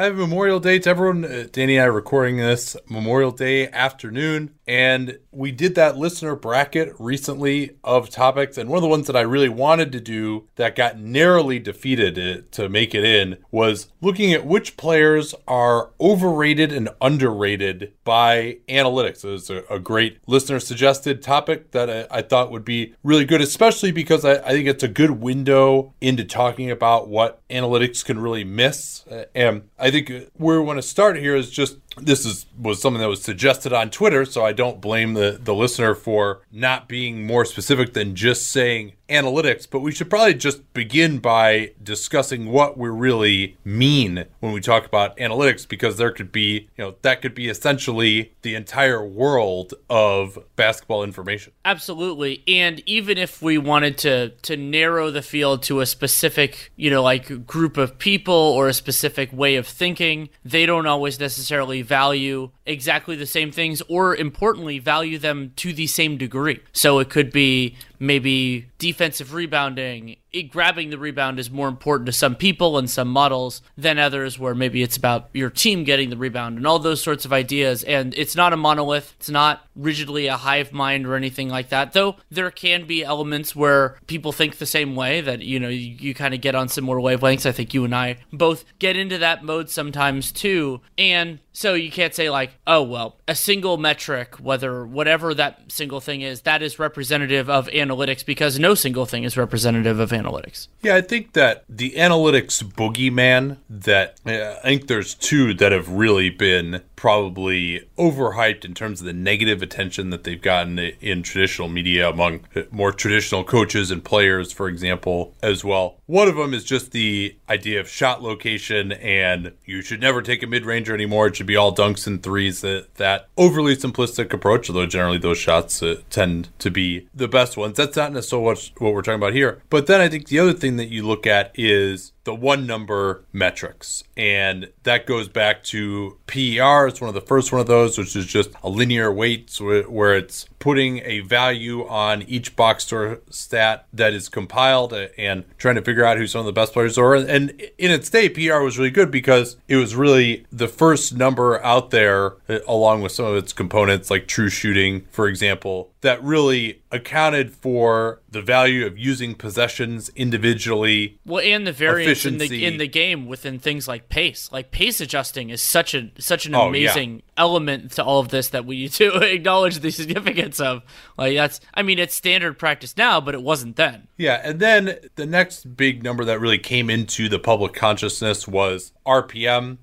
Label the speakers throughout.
Speaker 1: Happy Memorial Day to everyone. Uh, Danny and I are recording this Memorial Day afternoon, and we did that listener bracket recently of topics. And one of the ones that I really wanted to do that got narrowly defeated uh, to make it in was looking at which players are overrated and underrated by analytics. It was a, a great listener suggested topic that I, I, thought would be really good, especially because I, I think it's a good window into talking about what analytics can really miss. Uh, and I I think where we want to start here is just this is was something that was suggested on Twitter, so I don't blame the the listener for not being more specific than just saying analytics, but we should probably just begin by discussing what we really mean when we talk about analytics because there could be, you know, that could be essentially the entire world of basketball information.
Speaker 2: Absolutely. And even if we wanted to to narrow the field to a specific, you know, like group of people or a specific way of thinking, they don't always necessarily value exactly the same things or importantly value them to the same degree. So it could be maybe defensive rebounding it, grabbing the rebound is more important to some people and some models than others where maybe it's about your team getting the rebound and all those sorts of ideas. And it's not a monolith. It's not rigidly a hive mind or anything like that though there can be elements where people think the same way that you know you, you kind of get on similar wavelengths. I think you and i both get into that mode sometimes too. And so you can't say like oh well a single metric whether whatever that single thing is that is representative of analytics because no single thing is representative of analytics.
Speaker 1: Yeah, I think that the analytics boogeyman that uh, I think there's two that have really been probably overhyped in terms of the negative attention that they've gotten in traditional media among more traditional coaches and players, for example, as well. One of them is just the idea of shot location, and you should never take a mid ranger anymore. It should be all dunks and threes. That that overly simplistic approach, although generally those shots uh, tend to be the best ones. That's not necessarily what, what we're talking about here. But then I think the other thing that you look at is the one number metrics. And that goes back to PER. It's one of the first one of those, which is just a linear weight where it's putting a value on each box score stat that is compiled uh, and trying to figure out who some of the best players are. And in its day, PER was really good because it was really the first number out there, uh, along with some of its components like true shooting, for example, that really accounted for the value of using possessions individually.
Speaker 2: Well, and the variance in the in the game within things like pace. Like pace adjusting is such a such an amazing oh, yeah. element to all of this that we need to acknowledge the significance of. Like that's I mean it's standard practice now, but it wasn't then.
Speaker 1: Yeah, and then the next big number that really came into the public consciousness was RPM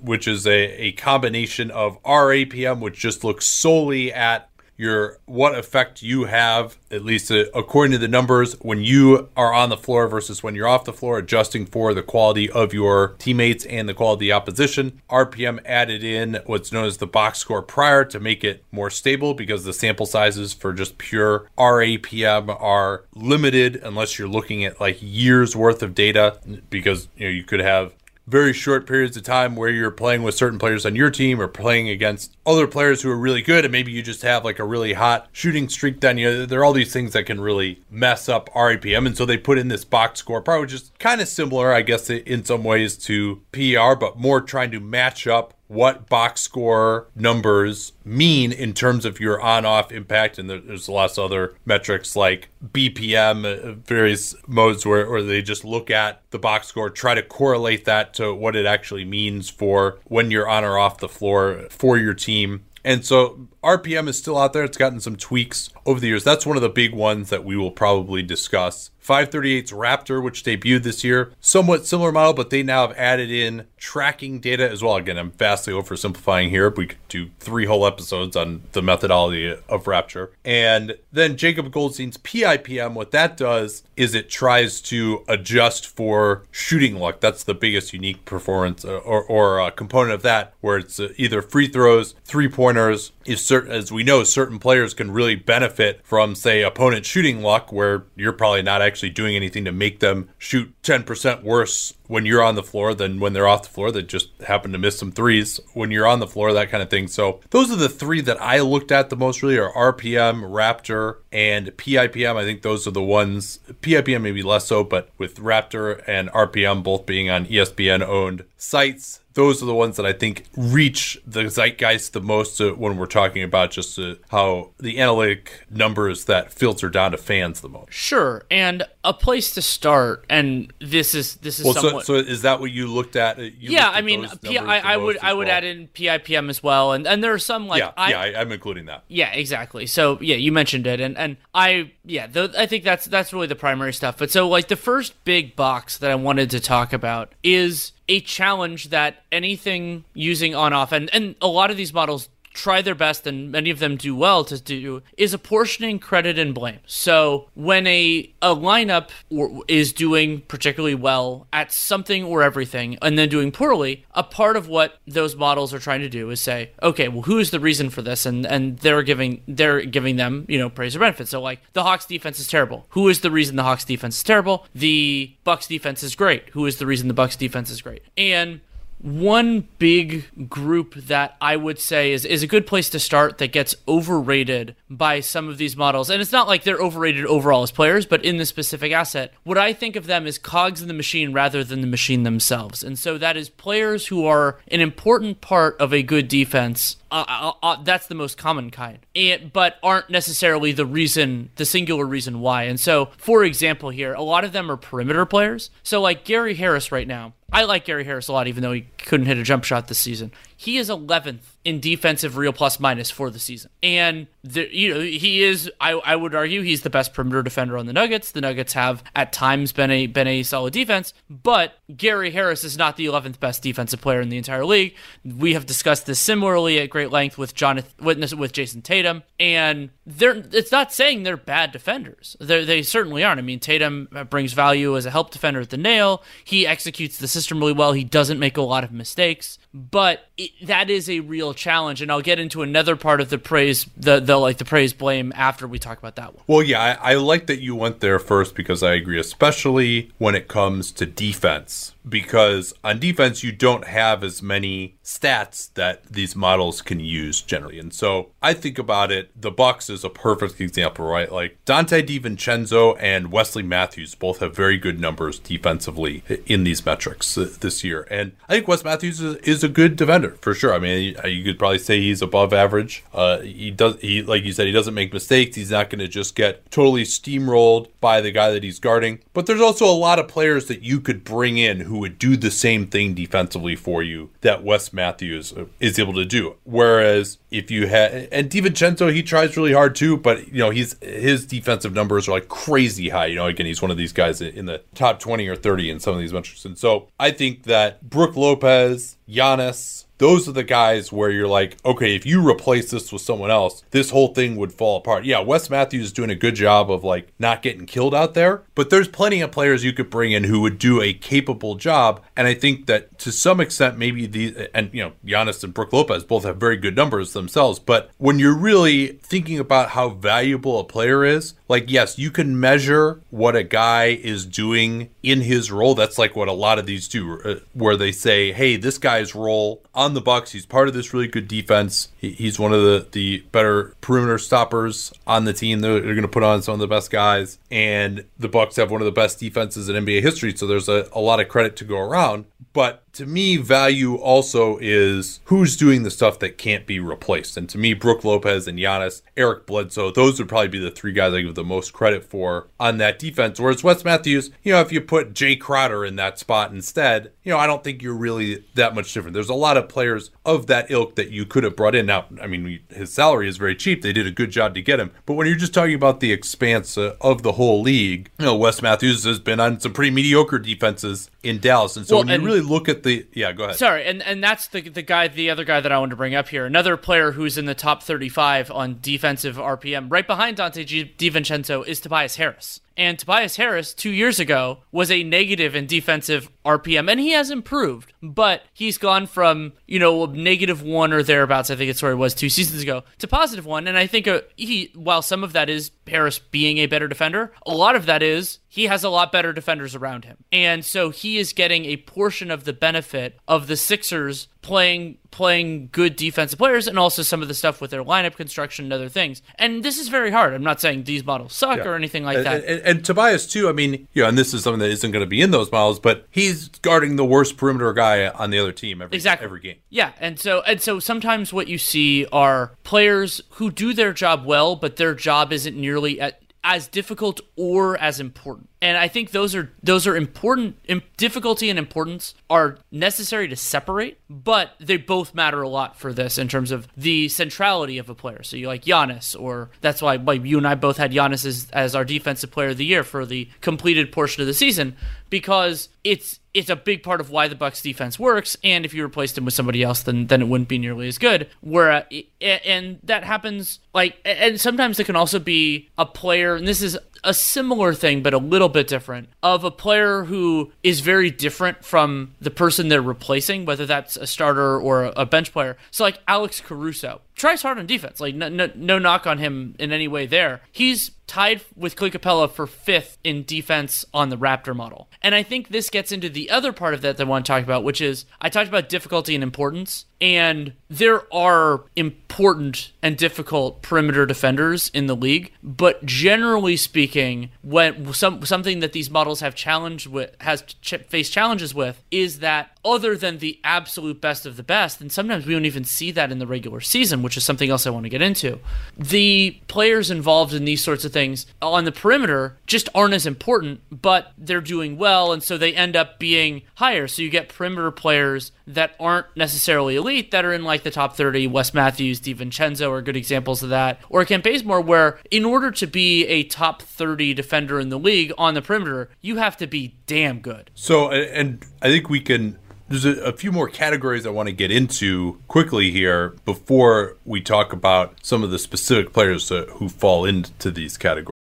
Speaker 1: which is a, a combination of RAPM, which just looks solely at your what effect you have, at least uh, according to the numbers, when you are on the floor versus when you're off the floor, adjusting for the quality of your teammates and the quality of the opposition. RPM added in what's known as the box score prior to make it more stable because the sample sizes for just pure RAPM are limited unless you're looking at like years worth of data because you know you could have very short periods of time where you're playing with certain players on your team or playing against other players who are really good and maybe you just have like a really hot shooting streak then you. Know there are all these things that can really mess up RAPM and so they put in this box score probably is kind of similar I guess in some ways to PER but more trying to match up what box score numbers mean in terms of your on off impact. And there's lots of other metrics like BPM, uh, various modes where, where they just look at the box score, try to correlate that to what it actually means for when you're on or off the floor for your team. And so RPM is still out there. It's gotten some tweaks over the years. That's one of the big ones that we will probably discuss 538's Raptor, which debuted this year, somewhat similar model, but they now have added in tracking data as well. Again, I'm vastly oversimplifying here. We could do three whole episodes on the methodology of Raptor. And then Jacob Goldstein's PIPM, what that does is it tries to adjust for shooting luck. That's the biggest unique performance uh, or, or uh, component of that, where it's uh, either free throws, three pointers. Is certain, as we know, certain players can really benefit from, say, opponent shooting luck, where you're probably not actually doing anything to make them shoot 10% worse when you're on the floor than when they're off the floor that just happen to miss some threes when you're on the floor, that kind of thing. So those are the three that I looked at the most really are RPM, Raptor, and PIPM. I think those are the ones. PIPM maybe less so, but with Raptor and RPM both being on ESPN owned sites, those are the ones that I think reach the zeitgeist the most when we're talking about just uh, how the analytic numbers that filter down to fans the most.
Speaker 2: Sure, and a place to start, and this is this is
Speaker 1: well,
Speaker 2: somewhat.
Speaker 1: So, so is that what you looked at? You
Speaker 2: yeah,
Speaker 1: looked
Speaker 2: I mean,
Speaker 1: those
Speaker 2: I,
Speaker 1: the
Speaker 2: I would I would
Speaker 1: well?
Speaker 2: add in PIPM as well, and and there are some like
Speaker 1: yeah,
Speaker 2: I,
Speaker 1: yeah, I, I'm including that.
Speaker 2: Yeah, exactly. So yeah, you mentioned it, and and I yeah, th- I think that's that's really the primary stuff. But so like the first big box that I wanted to talk about is a challenge that anything using on off and and a lot of these models try their best and many of them do well to do is apportioning credit and blame. So when a a lineup or, is doing particularly well at something or everything and then doing poorly, a part of what those models are trying to do is say, okay, well who is the reason for this and and they're giving they're giving them, you know, praise or benefit. So like the Hawks defense is terrible. Who is the reason the Hawks defense is terrible? The Bucks defense is great. Who is the reason the Bucks defense is great? And one big group that I would say is, is a good place to start that gets overrated by some of these models. And it's not like they're overrated overall as players, but in the specific asset, what I think of them is cogs in the machine rather than the machine themselves. And so that is players who are an important part of a good defense. Uh, uh, uh, that's the most common kind, and, but aren't necessarily the reason, the singular reason why. And so, for example, here, a lot of them are perimeter players. So, like Gary Harris right now, I like Gary Harris a lot, even though he couldn't hit a jump shot this season. He is 11th in defensive real plus minus for the season, and the, you know he is. I, I would argue he's the best perimeter defender on the Nuggets. The Nuggets have at times been a been a solid defense, but Gary Harris is not the 11th best defensive player in the entire league. We have discussed this similarly at great length with Jonathan Witness with Jayson Tatum, and they're. It's not saying they're bad defenders. They're, they certainly aren't. I mean, Tatum uh, brings value as a help defender at the nail. He executes the system really well. He doesn't make a lot of mistakes, but it, that is a real challenge. And I'll get into another part of the praise, the the like the praise blame after we talk about that one.
Speaker 1: Well, yeah, I, I like that you went there first because I agree, especially when it comes to defense. Because on defense, you don't have as many stats that these models can use generally. And so I think about it, the Bucks is a perfect example, right? Like Donte DiVincenzo and Wesley Matthews both have very good numbers defensively in these metrics this year. And I think Wes Matthews is, a good defender for sure. I mean, you could probably say he's above average. Uh, he does, he like you said, he doesn't make mistakes. He's not going to just get totally steamrolled by the guy that he's guarding. But there's also a lot of players that you could bring in who would do the same thing defensively for you that Wes Matthews uh, is able to do. Whereas if you had and DiVincenzo, he tries really hard too, but you know he's his defensive numbers are like crazy high. You know, again, he's one of these guys in the top twenty or thirty in some of these metrics, and so I think that Brook Lopez, Giannis, those are the guys where you're like, okay, if you replace this with someone else, this whole thing would fall apart. Yeah, Wes Matthews is doing a good job of like not getting killed out there, but there's plenty of players you could bring in who would do a capable job. And I think that to some extent, maybe these, and you know, Giannis and Brook Lopez both have very good numbers themselves. But when you're really thinking about how valuable a player is, like, yes, you can measure what a guy is doing in his role. That's like what a lot of these do, uh, where they say, hey, this guy's role on the Bucks, he's part of this really good defense. He, he's one of the, the better perimeter stoppers on the team. They're, they're going to put on some of the best guys. And the Bucks have one of the best defenses in NBA history. So there's a, a lot of credit to go around. But to me, value also is who's doing the stuff that can't be replaced. And to me, Brook Lopez and Giannis, Eric Bledsoe, those would probably be the three guys I give the most credit for on that defense. Whereas Wes Matthews, you know, if you put Jae Crowder in that spot instead, you know, I don't think you're really that much different. There's a lot of players of that ilk that you could have brought in. Now, I mean, his salary is very cheap. They did a good job to get him. But when you're just talking about the expanse uh, of the whole league, you know, Wes Matthews has been on some pretty mediocre defenses in Dallas. And so well, when and, you really look at the, yeah, go ahead.
Speaker 2: Sorry, and and that's the the guy, the other guy that I wanted to bring up here. Another player who's in the top 35 on defensive RPM, right behind Donte DiVincenzo, is Tobias Harris. And Tobias Harris, two years ago, was a negative in defensive RPM, and he has improved, but he's gone from, you know, negative one or thereabouts, I think it's where it was two seasons ago, to positive one. And I think uh, he, while some of that is Harris being a better defender, a lot of that is he has a lot better defenders around him. And so he is getting a portion of the benefit of the Sixers playing playing good defensive players and also some of the stuff with their lineup construction and other things. And this is very hard. I'm not saying these models suck yeah. or anything like
Speaker 1: and,
Speaker 2: that.
Speaker 1: And, and, Tobias too. I mean, you know, and this is something that isn't going to be in those models, but he's guarding the worst perimeter guy on the other team every exactly. every game.
Speaker 2: Yeah, and so and so sometimes what you see are players who do their job well, but their job isn't nearly at as difficult or as important and I think those are those are important. Difficulty and importance are necessary to separate, but they both matter a lot for this in terms of the centrality of a player. So you like Giannis, or that's why like you and I both had Giannis as, as our defensive player of the year for the completed portion of the season because it's it's a big part of why the Bucks defense works. And if you replaced him with somebody else, then then it wouldn't be nearly as good. Where and that happens like and sometimes it can also be a player, and this is a similar thing, but a little bit different, of a player who is very different from the person they're replacing, whether that's a starter or a bench player. So, like Alex Caruso tries hard on defense. Like, no, no, no knock on him in any way there. He's tied with Clint Capela for fifth in defense on the Raptor model. And I think this gets into the other part of that that I want to talk about, which is I talked about difficulty and importance. And there are important and difficult perimeter defenders in the league, but generally speaking, when some something that these models have challenged with has ch- faced challenges with is that other than the absolute best of the best, and sometimes we don't even see that in the regular season, which is something else I want to get into. The players involved in these sorts of things on the perimeter just aren't as important, but they're doing well, and so they end up being higher. So you get perimeter players that aren't necessarily elite that are in like the top 30. Wes Matthews, DiVincenzo are good examples of that. Or Kent Bazemore, where in order to be a top 30 defender in the league on the perimeter, you have to be damn good.
Speaker 1: So, and I think we can there's a, a, few more categories I want to get into quickly here before we talk about some of the specific players uh, who fall into these categories.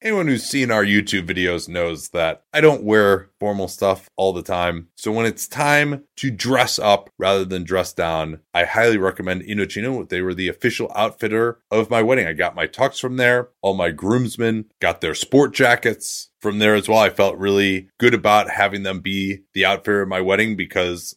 Speaker 1: Anyone who's seen our YouTube videos knows that I don't wear formal stuff all the time. So when it's time to dress up rather than dress down, I highly recommend Indochino. They were the official outfitter of my wedding. I got my tux from there. All my groomsmen got their sport jackets from there as well. I felt really good about having them be the outfitter of my wedding because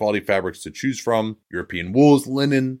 Speaker 1: quality fabrics to choose from European wools, linen,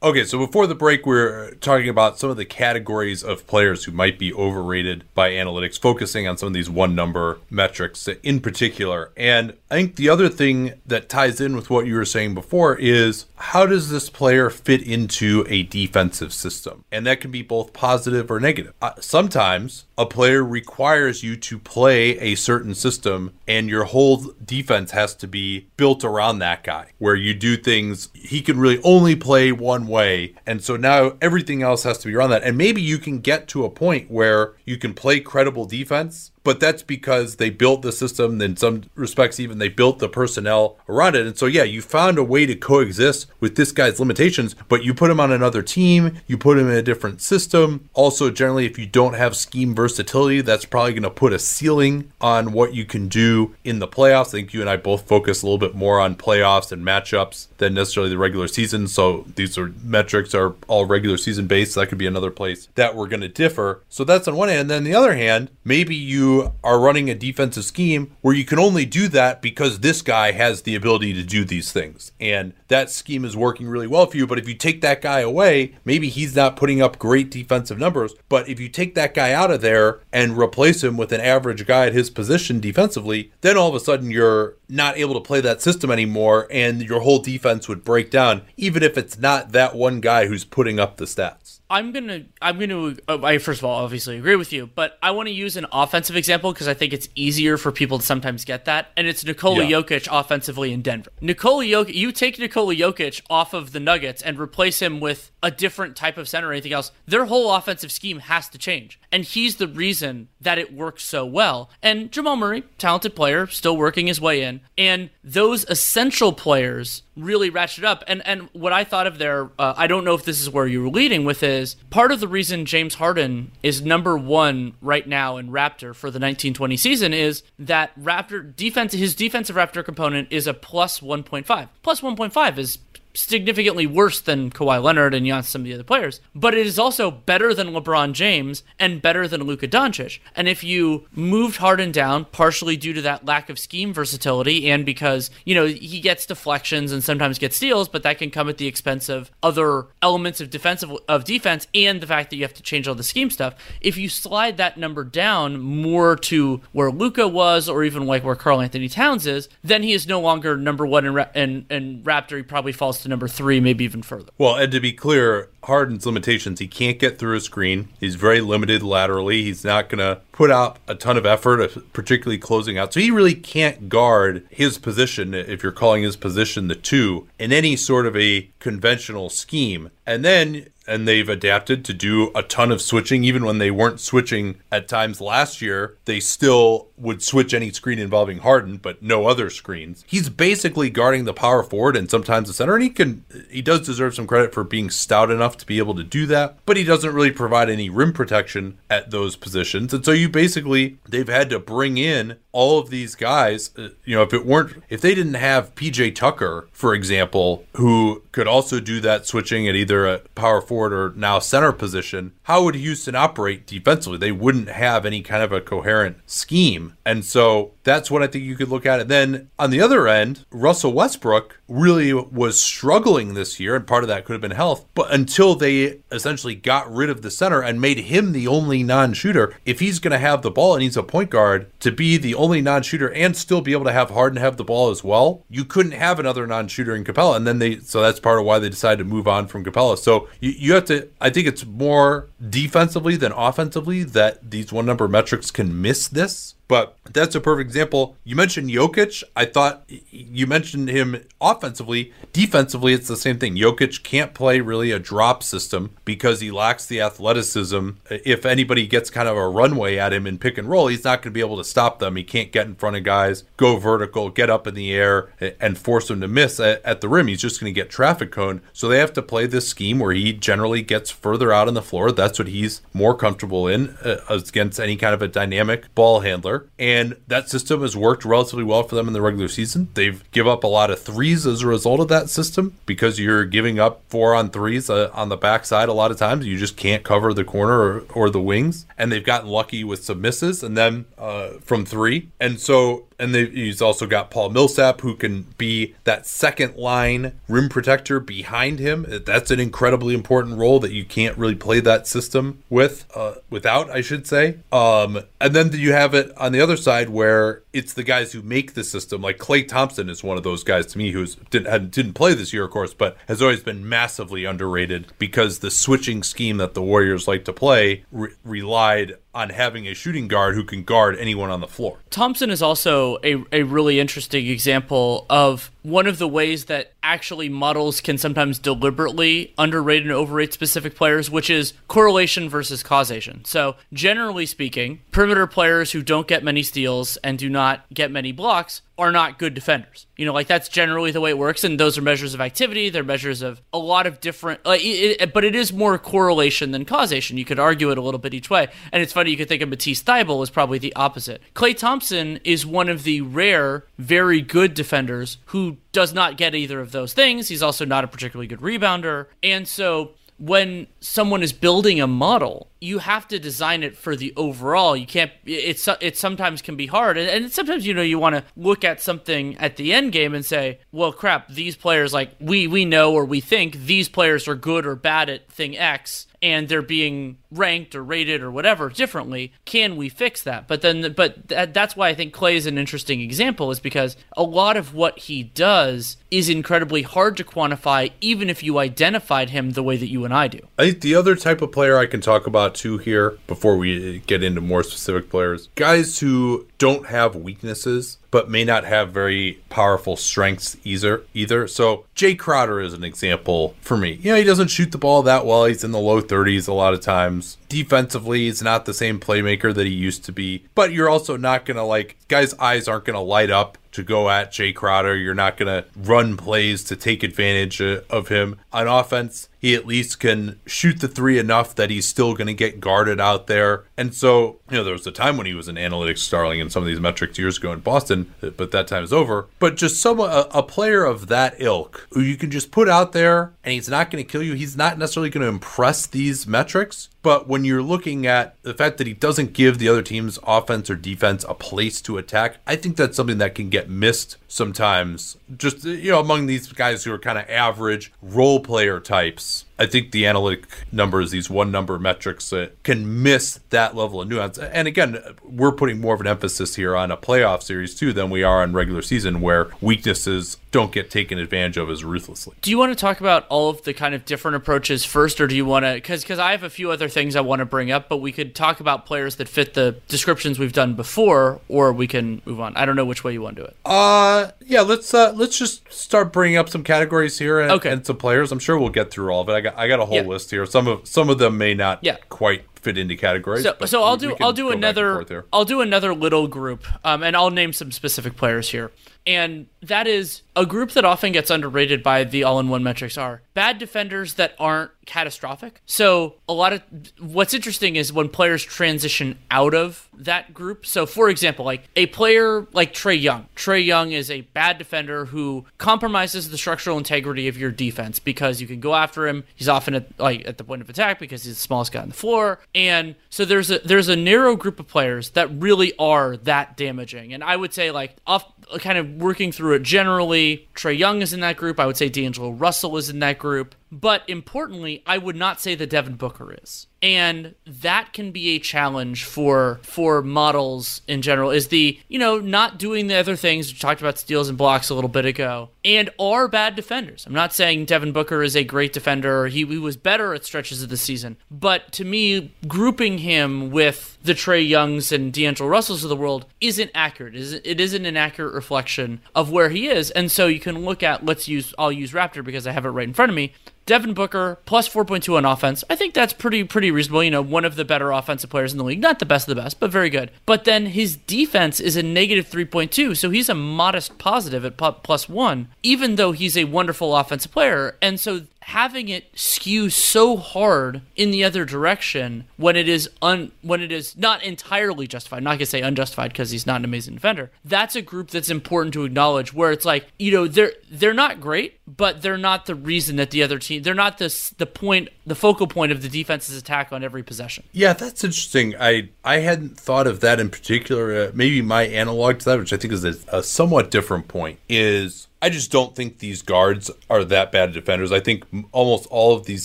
Speaker 1: Okay, so before the break, we are talking about some of the categories of players who might be overrated by analytics, focusing on some of these one number metrics in particular. And I think the other thing that ties in with what you were saying before is how does this player fit into a defensive system? And that can be both positive or negative. Uh, sometimes a player requires you to play a certain system and your whole defense has to be built around that guy where you do things he can really only play one way. And so now everything else has to be around that. And maybe you can get to a point where you can play credible defense but that's because they built the system. In some respects, even they built the personnel around it. And so, yeah, you found a way to coexist with this guy's limitations, but you put him on another team, you put him in a different system. Also, generally, if you don't have scheme versatility, that's probably going to put a ceiling on what you can do in the playoffs. I think you and I both focus a little bit more on playoffs and matchups than necessarily the regular season. So these are metrics are all regular season based. So that could be another place that we're going to differ. So that's on one hand. And then the other hand, maybe you are running a defensive scheme where you can only do that because this guy has the ability to do these things. And that scheme is working really well for you. But if you take that guy away, maybe he's not putting up great defensive numbers. But if you take that guy out of there and replace him with an average guy at his position defensively, then all of a sudden you're not able to play that system anymore and your whole defense would break down, even if it's not that one guy who's putting up the stats.
Speaker 2: I'm gonna I'm gonna uh, I first of all obviously agree with you, but I want to use an offensive example because I think it's easier for people to sometimes get that, and it's Nikola yeah. Jokic offensively in Denver. Nikola Jokic, you take Nikola Jokic off of the Nuggets and replace him with a different type of center or anything else, their whole offensive scheme has to change, and he's the reason that it works so well. And Jamal Murray, talented player, still working his way in, and those essential players really ratcheted up. And and what I thought of there, uh, I don't know if this is where you were leading with is part of the reason James Harden is number one right now in Raptor for the 1920 season is that Raptor defense, his defensive Raptor component is a plus 1.5. Plus 1.5 is significantly worse than Kawhi Leonard and Giannis, some of the other players, but it is also better than LeBron James and better than Luka Doncic. And if you moved Harden down, partially due to that lack of scheme versatility and because, you know, he gets deflections and sometimes gets steals, but that can come at the expense of other elements of defensive of defense and the fact that you have to change all the scheme stuff. If you slide that number down more to where Luka was or even like where Karl-Anthony Towns is, then he is no longer number one in, in, in Raptor. He probably falls to number three, maybe even further.
Speaker 1: Well, and to be clear, Harden's limitations, he can't get through a screen. He's very limited laterally. He's not going to put out a ton of effort, uh, particularly closing out. So he really can't guard his position, if you're calling his position the two, in any sort of a conventional scheme. And then and they've adapted to do a ton of switching. Even when they weren't switching at times last year, they still would switch any screen involving Harden, but no other screens. He's basically guarding the power forward and sometimes the center, and he can he does deserve some credit for being stout enough to be able to do that, but he doesn't really provide any rim protection at those positions. And so you basically they've had to bring in all of these guys, uh, you know, if it weren't if they didn't have PJ Tucker, for example, who could also do that switching at either a power forward forward or now center position, how would Houston operate defensively? They wouldn't have any kind of a coherent scheme. And so that's what I think you could look at. And then on the other end, Russell Westbrook really was struggling this year, and part of that could have been health. But until they essentially got rid of the center and made him the only non shooter, if he's going to have the ball and he's a point guard to be the only non shooter and still be able to have Harden have the ball as well, you couldn't have another non shooter in Capela. And then they, so that's part of why they decided to move on from Capela. So you, you have to, I think it's more defensively than offensively that these one number metrics can miss this. But that's a perfect example. You mentioned Jokic. I thought you mentioned him offensively. Defensively, it's the same thing. Jokic can't play really a drop system because he lacks the athleticism. If anybody gets kind of a runway at him in pick and roll, he's not going to be able to stop them. He can't get in front of guys, go vertical, get up in the air, and force them to miss at, the rim. He's just going to get traffic cone. So they have to play this scheme where he generally gets further out on the floor. That's what he's more comfortable in uh, against any kind of a dynamic ball handler. And that system has worked relatively well for them in the regular season. They've give up a lot of threes as a result of that system because you're giving up four on threes uh, on the backside a lot of times. You just can't cover the corner or, or the wings. And they've gotten lucky with some misses and then uh, from three. And so and they, he's also got Paul Millsap, who can be that second line rim protector behind him. That's an incredibly important role that you can't really play that system with, uh, without, I should say. Um, and then you have it on the other side where it's the guys who make the system. Like Klay Thompson is one of those guys to me who's didn't didn't play this year, of course, but has always been massively underrated because the switching scheme that the Warriors like to play re- relied on having a shooting guard who can guard anyone on the floor.
Speaker 2: Thompson is also a, a really interesting example of one of the ways that actually models can sometimes deliberately underrate and overrate specific players, which is correlation versus causation. So, generally speaking, perimeter players who don't get many steals and do not get many blocks are not good defenders. You know, like that's generally the way it works, and those are measures of activity. They're measures of a lot of different, like, it, it, but it is more correlation than causation. You could argue it a little bit each way, and it's funny. You could think of Matisse Thybulle as probably the opposite. Klay Thompson is one of the rare, very good defenders who does not get either of those things. He's also not a particularly good rebounder, and so when someone is building a model, you have to design it for the overall. You can't. It's it sometimes can be hard, and, and sometimes you know you want to look at something at the end game and say, well, crap, these players like we we know or we think these players are good or bad at thing X, and they're being ranked or rated or whatever differently can we fix that? But then but th- that's why i think Klay is an interesting example is because a lot of what he does is incredibly hard to quantify even if you identified him the way that you and i do.
Speaker 1: I think the other type of player i can talk about too here before we get into more specific players guys who don't have weaknesses but may not have very powerful strengths either either. So Jae crowder is an example for me. You know he doesn't shoot the ball that well. He's in the low 30s a lot of times. Defensively he's not the same playmaker that he used to be. But you're also not gonna like guys eyes aren't gonna light up to go at Jae Crowder. You're not going to run plays to take advantage uh, of him. On offense, he at least can shoot the three enough that he's still going to get guarded out there. And so, you know, there was a time when he was an analytics starling in some of these metrics years ago in Boston, uh, but that time is over. But just some a, a player of that ilk who you can just put out there and he's not going to kill you. He's not necessarily going to impress these metrics, but when you're looking at the fact that he doesn't give the other team's offense or defense a place to attack, I think that's something that can get missed sometimes. Just, you know, among these guys who are kind of average role player types. I think the analytic numbers, these one number metrics, uh, can miss that level of nuance. And again, we're putting more of an emphasis here on a playoff series too than we are on regular season, where weaknesses don't get taken advantage of as ruthlessly.
Speaker 2: Do you want to talk about all of the kind of different approaches first, or do you want to? Because because I have a few other things I want to bring up, but we could talk about players that fit the descriptions we've done before, or we can move on. I don't know which way you want to do it.
Speaker 1: Uh, yeah, let's uh let's just start bringing up some categories here and, okay. and some players. I'm sure we'll get through all of it. I got I got a whole yeah. list here. Some of some of them may not
Speaker 2: yeah.
Speaker 1: quite fit into categories.
Speaker 2: So, so I'll do I'll do another I'll do another little group, um, and I'll name some specific players here. And that is a group that often gets underrated by the all-in-one metrics are bad defenders that aren't catastrophic. So a lot of what's interesting is when players transition out of that group. So for example, like a player like Trae Young. Trae Young is a bad defender who compromises the structural integrity of your defense because you can go after him. He's often at like at the point of attack because he's the smallest guy on the floor. And so there's a there's a narrow group of players that really are that damaging. And I would say like off kind of working through it generally, Trae Young is in that group. I would say D'Angelo Russell is in that group. But importantly, I would not say that Devin Booker is. And that can be a challenge for for models in general is the, you know, not doing the other things. We talked about steals and blocks a little bit ago. And are bad defenders. I'm not saying Devin Booker is a great defender. He, he was better at stretches of the season. But to me, grouping him with the Trae Youngs and D'Angelo Russells of the world isn't accurate. It isn't an accurate reflection of where he is. And so you can look at let's use I'll use Raptor because I have it right in front of me. Devin Booker plus 4.2 on offense. I think that's pretty pretty reasonable. You know, one of the better offensive players in the league. Not the best of the best, but very good. But then his defense is a negative 3.2, so he's a modest positive at plus 1, even though he's a wonderful offensive player. And so having it skew so hard in the other direction when it is un when it is not entirely justified. I'm not gonna say unjustified because he's not an amazing defender. That's a group that's important to acknowledge. Where it's like you know they're they're not great, but they're not the reason that the other team. They're not the the point the focal point of the defense's attack on every possession.
Speaker 1: Yeah, that's interesting. I I hadn't thought of that in particular. Uh, maybe my analog to that, which I think is a, a somewhat different point, is I just don't think these guards are that bad defenders. I think almost all of these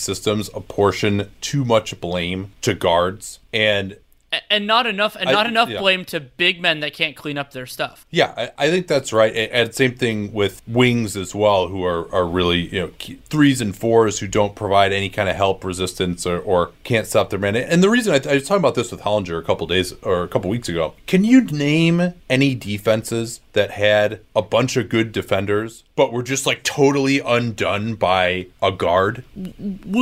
Speaker 1: systems apportion too much blame to guards. And
Speaker 2: and not enough and not I, enough yeah. blame to big men that can't clean up their stuff.
Speaker 1: Yeah, I, I, think that's right. And same thing with wings as well, who are, are really you know threes and fours who don't provide any kind of help, resistance, or, or can't stop their man. And the reason I, I was talking about this with Hollinger a couple days or a couple weeks ago. Can you name any defenses that had a bunch of good defenders, but we were just like totally undone by a guard?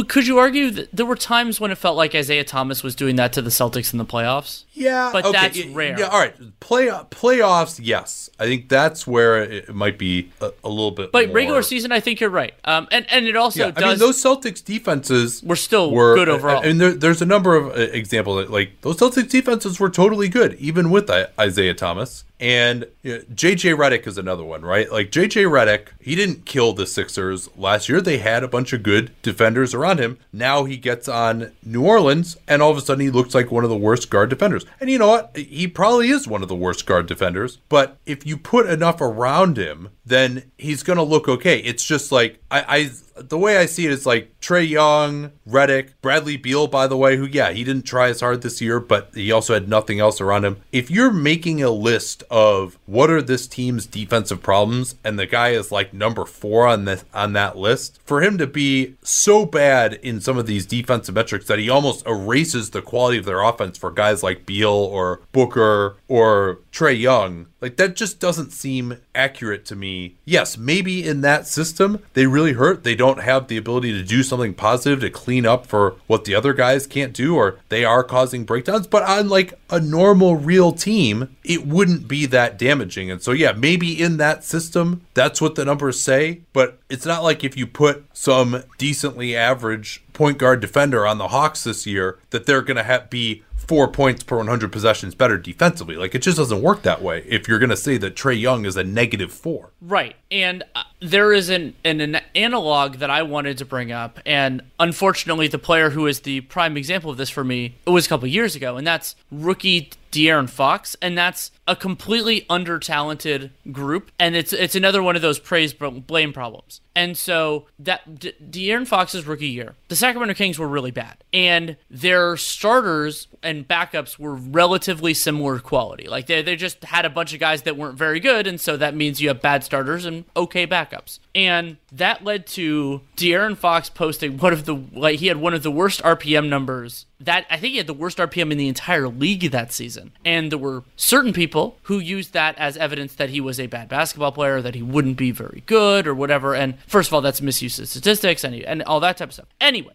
Speaker 2: Could you argue that there were times when it felt like Isaiah Thomas was doing that to the Celtics in the playoffs? playoffs.
Speaker 1: Yeah,
Speaker 2: but okay. that's rare.
Speaker 1: Yeah, all right. Play playoffs, yes. I think that's where it might be a, a little bit.
Speaker 2: But
Speaker 1: more.
Speaker 2: regular season, I think you're right. Um, and and it also yeah, does. I mean,
Speaker 1: those Celtics defenses
Speaker 2: were still were, good overall.
Speaker 1: And there, there's a number of uh, examples like those Celtics defenses were totally good, even with Isaiah Thomas. And you know, JJ Redick is another one, right? Like JJ Redick, he didn't kill the Sixers last year. They had a bunch of good defenders around him. Now he gets on New Orleans, and all of a sudden he looks like one of the worst guard defenders. And you know what? He probably is one of the worst guard defenders. But if you put enough around him, then he's going to look okay. It's just like I, I the way I see it is like Trae Young, Redick, Bradley Beal, by the way, who, yeah, he didn't try as hard this year, but he also had nothing else around him. If you're making a list of what are this team's defensive problems, and the guy is like number four on this on that list, for him to be so bad in some of these defensive metrics that he almost erases the quality of their offense for guys like Beal or Booker or Trae Young, like that just doesn't seem accurate to me. Yes, maybe in that system they really hurt. They don't have the ability to do something positive to clean up for what the other guys can't do, or they are causing breakdowns. But on like a normal real team, it wouldn't be that damaging. And so yeah, maybe in that system, that's what the numbers say. But it's not like if you put some decently average point guard defender on the Hawks this year that they're going to be four points per 100 possessions better defensively. Like it just doesn't work that way if you're going to say that Trae Young is a negative four.
Speaker 2: Right. And uh, there is an, an, an analog that I wanted to bring up. And unfortunately, the player who is the prime example of this for me it was a couple years ago, and that's rookie De'Aaron Fox, and that's a completely under talented group, and it's it's another one of those praise blame problems. And so that De- De'Aaron Fox's rookie year, the Sacramento Kings were really bad, and their starters and backups were relatively similar quality. Like they they just had a bunch of guys that weren't very good, and so that means you have bad starters and okay backups. And that led to De'Aaron Fox posting one of the like he had one of the worst RPM numbers that I think he had the worst RPM in the entire league that season. And there were certain people who used that as evidence that he was a bad basketball player, that he wouldn't be very good or whatever. And first of all, that's misuse of statistics and, and all that type of stuff. Anyway,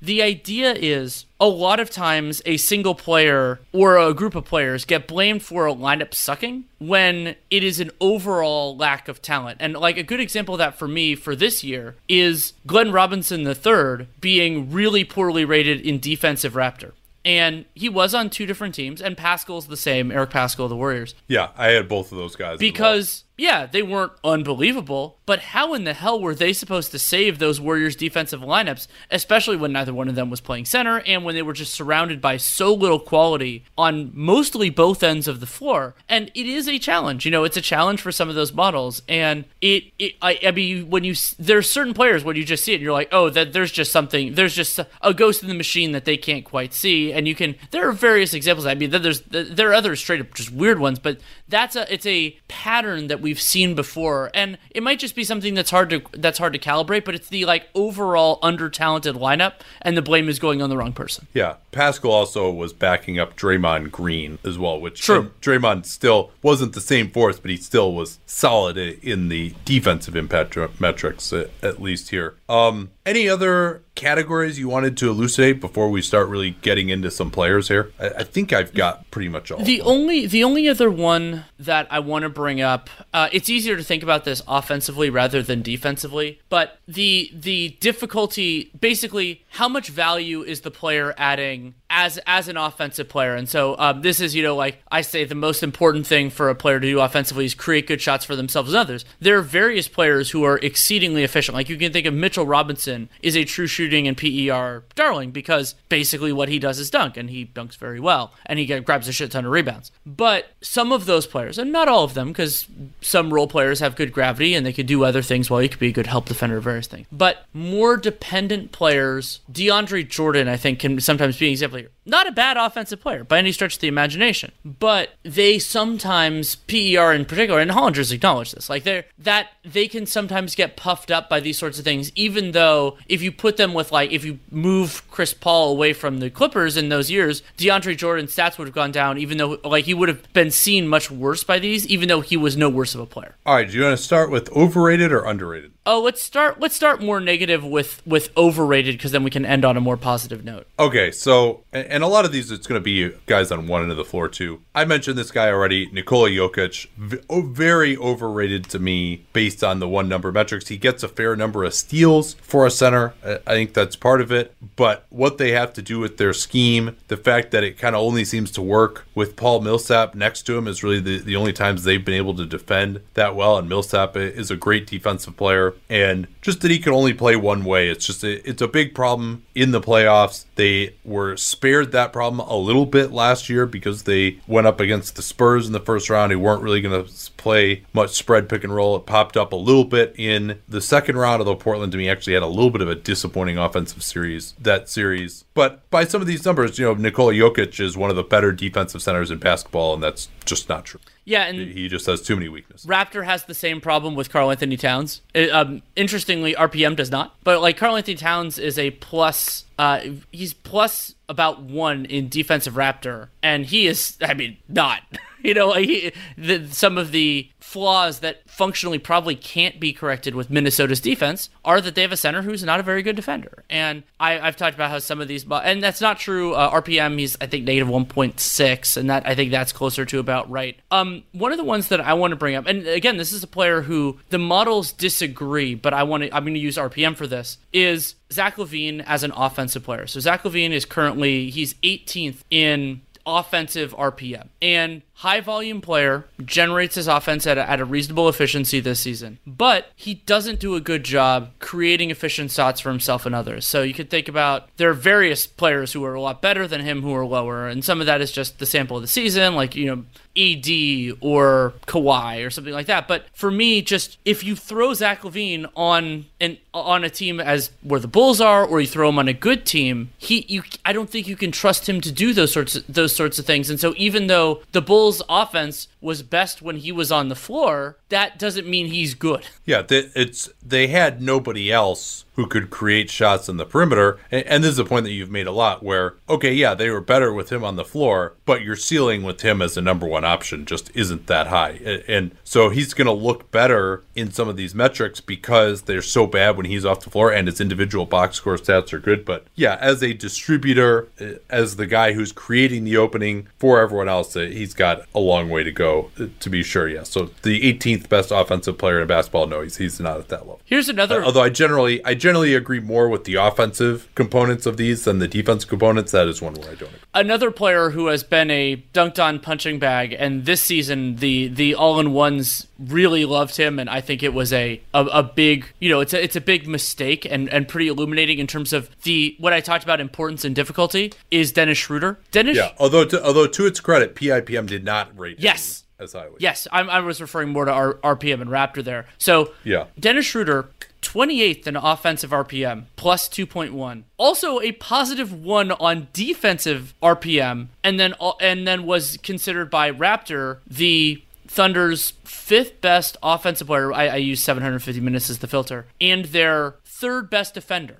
Speaker 2: the idea is a lot of times a single player or a group of players get blamed for a lineup sucking when it is an overall lack of talent. And like a good example of that for me for this year is Glenn Robinson III being really poorly rated in defensive Raptor. And he was on two different teams, and Paschall's the same, Eric Paschall of the Warriors.
Speaker 1: Yeah, I had both of those guys.
Speaker 2: Because yeah, they weren't unbelievable, but how in the hell were they supposed to save those Warriors defensive lineups, especially when neither one of them was playing center and when they were just surrounded by so little quality on mostly both ends of the floor? And it is a challenge. You know, it's a challenge for some of those models. And it, it I, I mean, when you, there's certain players when you just see it, and you're like, oh, that there's just something, there's just a ghost in the machine that they can't quite see. And you can, there are various examples. I mean, there's, there are other straight up just weird ones, but that's a, it's a pattern that we've seen before. And it might just be something that's hard to, that's hard to calibrate, but it's the like overall under talented lineup, and the blame is going on the wrong person.
Speaker 1: Yeah. Paschall also was backing up Draymond Green as well, which
Speaker 2: True.
Speaker 1: Draymond still wasn't the same force, but he still was solid in the defensive impact metrics, at least here. Um, any other categories you wanted to elucidate before we start really getting into some players here? I, I think I've got pretty much all.
Speaker 2: The only the only other one that I want to bring up, uh, it's easier to think about this offensively rather than defensively, but the the difficulty, basically, how much value is the player adding as as an offensive player. And so um, this is, you know, like I say, the most important thing for a player to do offensively is create good shots for themselves and others. There are various players who are exceedingly efficient. Like you can think of Mitchell Robinson is a true shooting and PER darling because basically what he does is dunk, and he dunks very well, and he grabs a shit ton of rebounds. But some of those players, and not all of them, because some role players have good gravity and they could do other things while you could be a good help defender, various things. But more dependent players, DeAndre Jordan, I think, can sometimes be an example here. Not a bad offensive player by any stretch of the imagination, but they sometimes PER in particular, and Hollinger's acknowledged this, like they're that they can sometimes get puffed up by these sorts of things, even though if you put them with like if you move Chris Paul away from the Clippers in those years, DeAndre Jordan's stats would have gone down, even though like he would have been seen much worse by these, even though he was no worse of a player.
Speaker 1: All right, do you want to start with overrated or underrated?
Speaker 2: Oh, let's start. Let's start more negative with with overrated because then we can end on a more positive note.
Speaker 1: Okay, so and a lot of these it's going to be guys on one end of the floor too. I mentioned this guy already, Nikola Jokic, very overrated to me based on the one number metrics. He gets a fair number of steals for a center. I think that's part of it, but what they have to do with their scheme, the fact that it kind of only seems to work with Paul Millsap next to him is really the, the only times they've been able to defend that well. And Millsap is a great defensive player and just that he can only play one way. It's just a, it's a big problem in the playoffs. They were spared that problem a little bit last year because they went up against the Spurs in the first round who weren't really going to play much spread pick and roll. It popped up a little bit in the second round, although Portland to me actually had a little bit of a disappointing offensive series that series. But by some of these numbers, you know, Nikola Jokic is one of the better defensive centers in basketball, and that's just not true.
Speaker 2: Yeah, and
Speaker 1: he just has too many weaknesses.
Speaker 2: Raptor has the same problem with Karl-Anthony Towns. It, um, interestingly, RPM does not. But like Karl-Anthony Towns is a plus. Uh, he's plus about one in defensive Raptor, and he is. I mean, not. you know, he, the, some of the flaws that functionally probably can't be corrected with Minnesota's defense are that they have a center who's not a very good defender. And I, have talked about how some of these, and that's not true. Uh, RPM, he's I think negative 1.6, and that I think that's closer to about right. Um, one of the ones that I want to bring up, and again, this is a player who the models disagree, but I want to. I'm going to use RPM for this. Is Zach LaVine as an offensive player? So Zach LaVine is currently he's 18th in offensive RPM. And high volume player, generates his offense at a, at a reasonable efficiency this season, but he doesn't do a good job creating efficient shots for himself and others. So you could think about there are various players who are a lot better than him who are lower, and some of that is just the sample of the season, like, you know, AD or Kawhi or something like that. But for me, just if you throw Zach LaVine on an on a team as where the Bulls are, or you throw him on a good team, he you I don't think you can trust him to do those sorts of, those sorts of things. And so even though the Bulls offense was best when he was on the floor, that doesn't mean he's good.
Speaker 1: Yeah, it's they had nobody else who could create shots in the perimeter. And, and, this is a point that you've made a lot where, okay, yeah, they were better with him on the floor, but your ceiling with him as a number one option just isn't that high. And, and so he's going to look better in some of these metrics because they're so bad when he's off the floor and his individual box score stats are good. But yeah, as a distributor, uh, as the guy who's creating the opening for everyone else, uh, he's got a long way to go uh, to be sure. Yeah. So the 18th best offensive player in basketball, no, he's, he's not at that level.
Speaker 2: Here's another.
Speaker 1: although I generally, I generally generally agree more with the offensive components of these than the defense components. That is one where I don't agree.
Speaker 2: Another player who has been a dunked on punching bag, and this season the the all in ones really loved him, and I think it was a, a, a big you know it's a it's a big mistake and and pretty illuminating in terms of the what I talked about importance and difficulty is Dennis Schroeder. Dennis,
Speaker 1: Yeah, although to, although to its credit, PIPM did not rate him
Speaker 2: Yes.
Speaker 1: as highly.
Speaker 2: Yes, I'm, I was referring more to R- RPM and Raptor there. So,
Speaker 1: Yeah.
Speaker 2: Dennis Schroeder, 28th in offensive RPM, plus 2.1. Also a positive one on defensive RPM, and then and then was considered by Raptor the Thunder's fifth best offensive player. I, I use 750 minutes as the filter, and their third best defender,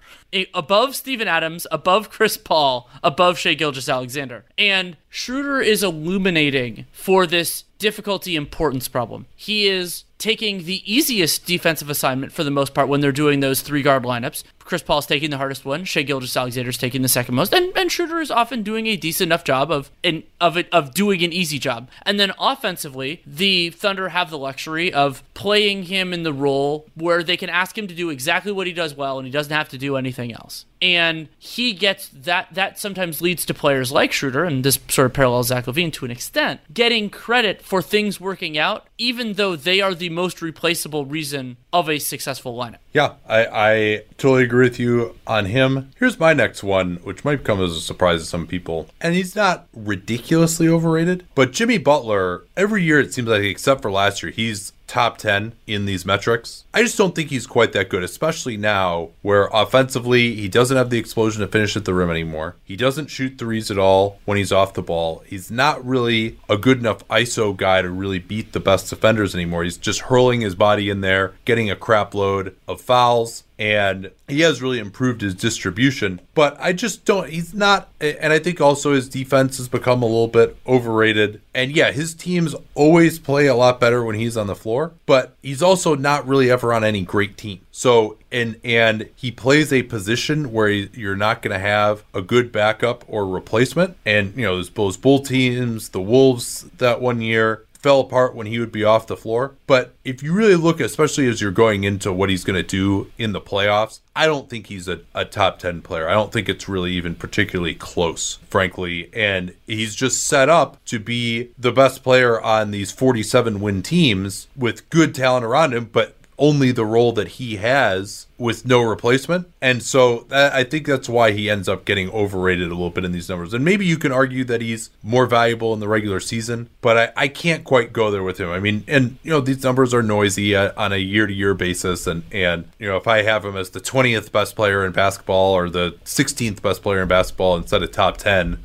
Speaker 2: above Steven Adams, above Chris Paul, above Shai Gilgeous-Alexander. And Schroeder is illuminating for this difficulty importance problem. He is taking the easiest defensive assignment for the most part when they're doing those three guard lineups. Chris Paul's taking the hardest one. Shai Gilgeous-Alexander's taking the second most, and, and Schroeder is often doing a decent enough job of in, of it of doing an easy job. And then offensively, the Thunder have the luxury of playing him in the role where they can ask him to do exactly what he does well, and he doesn't have to do anything else. And he gets that. That sometimes leads to players like Schroeder, and this sort of parallels Zach LaVine to an extent, getting credit for things working out, even though they are the most replaceable reason of a successful lineup.
Speaker 1: Yeah, I, I totally agree with you on him. Here's my next one, which might come as a surprise to some people. And he's not ridiculously overrated, but Jimmy Butler, every year it seems like, except for last year, he's top 10 in these metrics. I just don't think he's quite that good, especially now where offensively he doesn't have the explosion to finish at the rim anymore. He doesn't shoot threes at all when he's off the ball. He's not really a good enough ISO guy to really beat the best defenders anymore. He's just hurling his body in there, getting a crap load of fouls and he has really improved his distribution but i just don't he's not and i think also his defense has become a little bit overrated. And yeah his teams always play a lot better when he's on the floor but he's also not really ever on any great team. So and and he plays a position where he, you're not going to have a good backup or replacement. And you know those, those bull teams the wolves that one year fell apart when he would be off the floor. But if you really look, especially as you're going into what he's going to do in the playoffs, I don't think he's a, a top 10 player. I don't think it's really even particularly close, frankly. And he's just set up to be the best player on these 47 win teams with good talent around him, but only the role that he has with no replacement. And so that, I think that's why he ends up getting overrated a little bit in these numbers. And maybe you can argue that he's more valuable in the regular season, but I, I can't quite go there with him. I mean, and, you know, these numbers are noisy uh, on a year to year basis. And, and, you know, if I have him as the 20th best player in basketball or the 16th best player in basketball instead of top 10,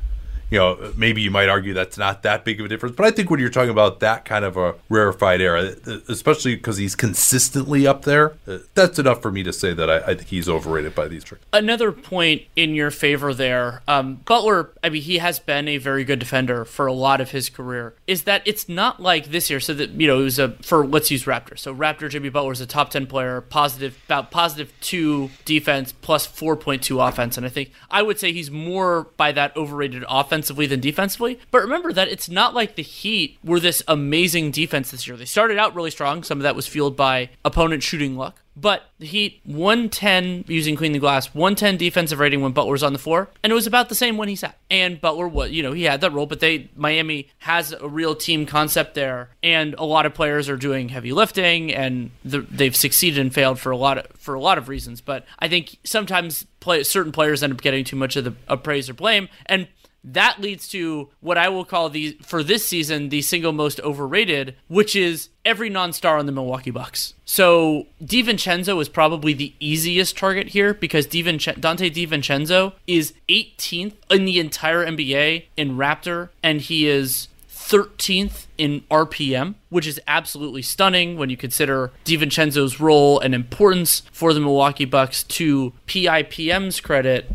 Speaker 1: you know, maybe you might argue that's not that big of a difference. But I think when you're talking about that kind of a rarefied era, especially because he's consistently up there, that's enough for me to say that I, I think he's overrated by these tricks.
Speaker 2: Another point in your favor there, um, Butler, I mean, he has been a very good defender for a lot of his career, is that it's not like this year. So that, you know, it was a, for, let's use Raptor. So Raptor Jimmy Butler is a top 10 player, positive, about positive two defense, plus 4.2 offense. And I think I would say he's more by that overrated offensively than defensively. But remember that it's not like the Heat were this amazing defense this year. They started out really strong. Some of that was fueled by opponent shooting luck. But the Heat 110 using clean the glass, 110 defensive rating when Butler was on the floor, and it was about the same when he sat. And Butler was, you know, he had that role, but they Miami has a real team concept there, and a lot of players are doing heavy lifting, and the, they've succeeded and failed for a lot of for a lot of reasons. But I think sometimes play, certain players end up getting too much of the praise or blame, and that leads to what I will call the for this season the single most overrated, which is every non-star on the Milwaukee Bucks. So DiVincenzo is probably the easiest target here because DiVincenzo, Donte DiVincenzo is 18th in the entire NBA in Raptor, and he is 13th in RPM, which is absolutely stunning when you consider DiVincenzo's role and importance for the Milwaukee Bucks. To PIPM's credit,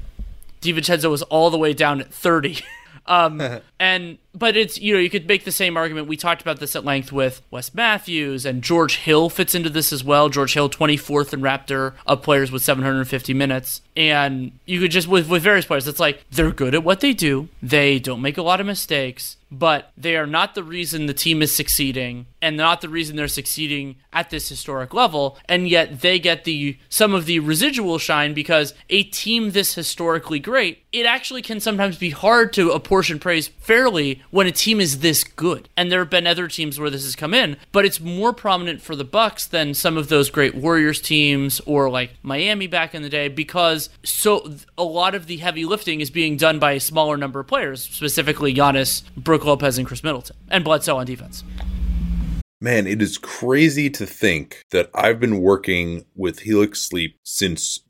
Speaker 2: DiVincenzo was all the way down at 30. um, and but it's you know you could make the same argument. We talked about this at length with Wes Matthews and George Hill fits into this as well. George Hill, 24th in Raptor of players with 750 minutes, and you could just with with various players. It's like they're good at what they do. They don't make a lot of mistakes but they are not the reason the team is succeeding and not the reason they're succeeding at this historic level and yet they get the some of the residual shine because a team this historically great it actually can sometimes be hard to apportion praise fairly when a team is this good and there have been other teams where this has come in but it's more prominent for the bucks than some of those great warriors teams or like miami back in the day because so a lot of the heavy lifting is being done by a smaller number of players specifically Giannis, Brook Lopez and Khris Middleton and Bledsoe on defense.
Speaker 1: Man, it is crazy to think that I've been working with Helix Sleep since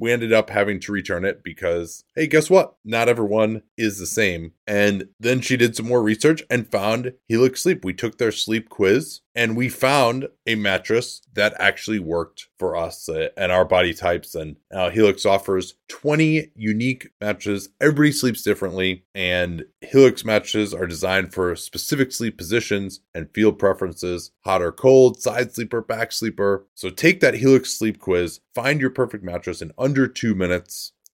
Speaker 1: We ended up having to return it because, hey, guess what? Not everyone is the same. And then she did some more research and found Helix Sleep. We took their sleep quiz and we found a mattress that actually worked for us uh, and our body types. And uh, Helix offers 20 unique mattresses. Everybody sleeps differently, and Helix mattresses are designed for specific sleep positions and field preferences hot or cold, side sleeper, back sleeper. So take that Helix sleep quiz, find your perfect mattress in under two minutes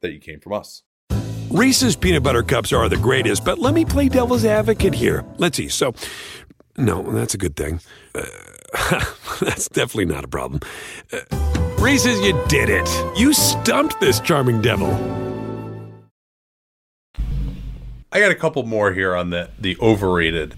Speaker 1: that you came from us.
Speaker 3: Reese's peanut butter cups are the greatest, but let me play devil's advocate here. Let's see. So, no, that's a good thing. Uh, that's definitely not a problem. Uh, Reese's, you did it. You stumped this charming devil.
Speaker 4: I got a couple more here on the the overrated.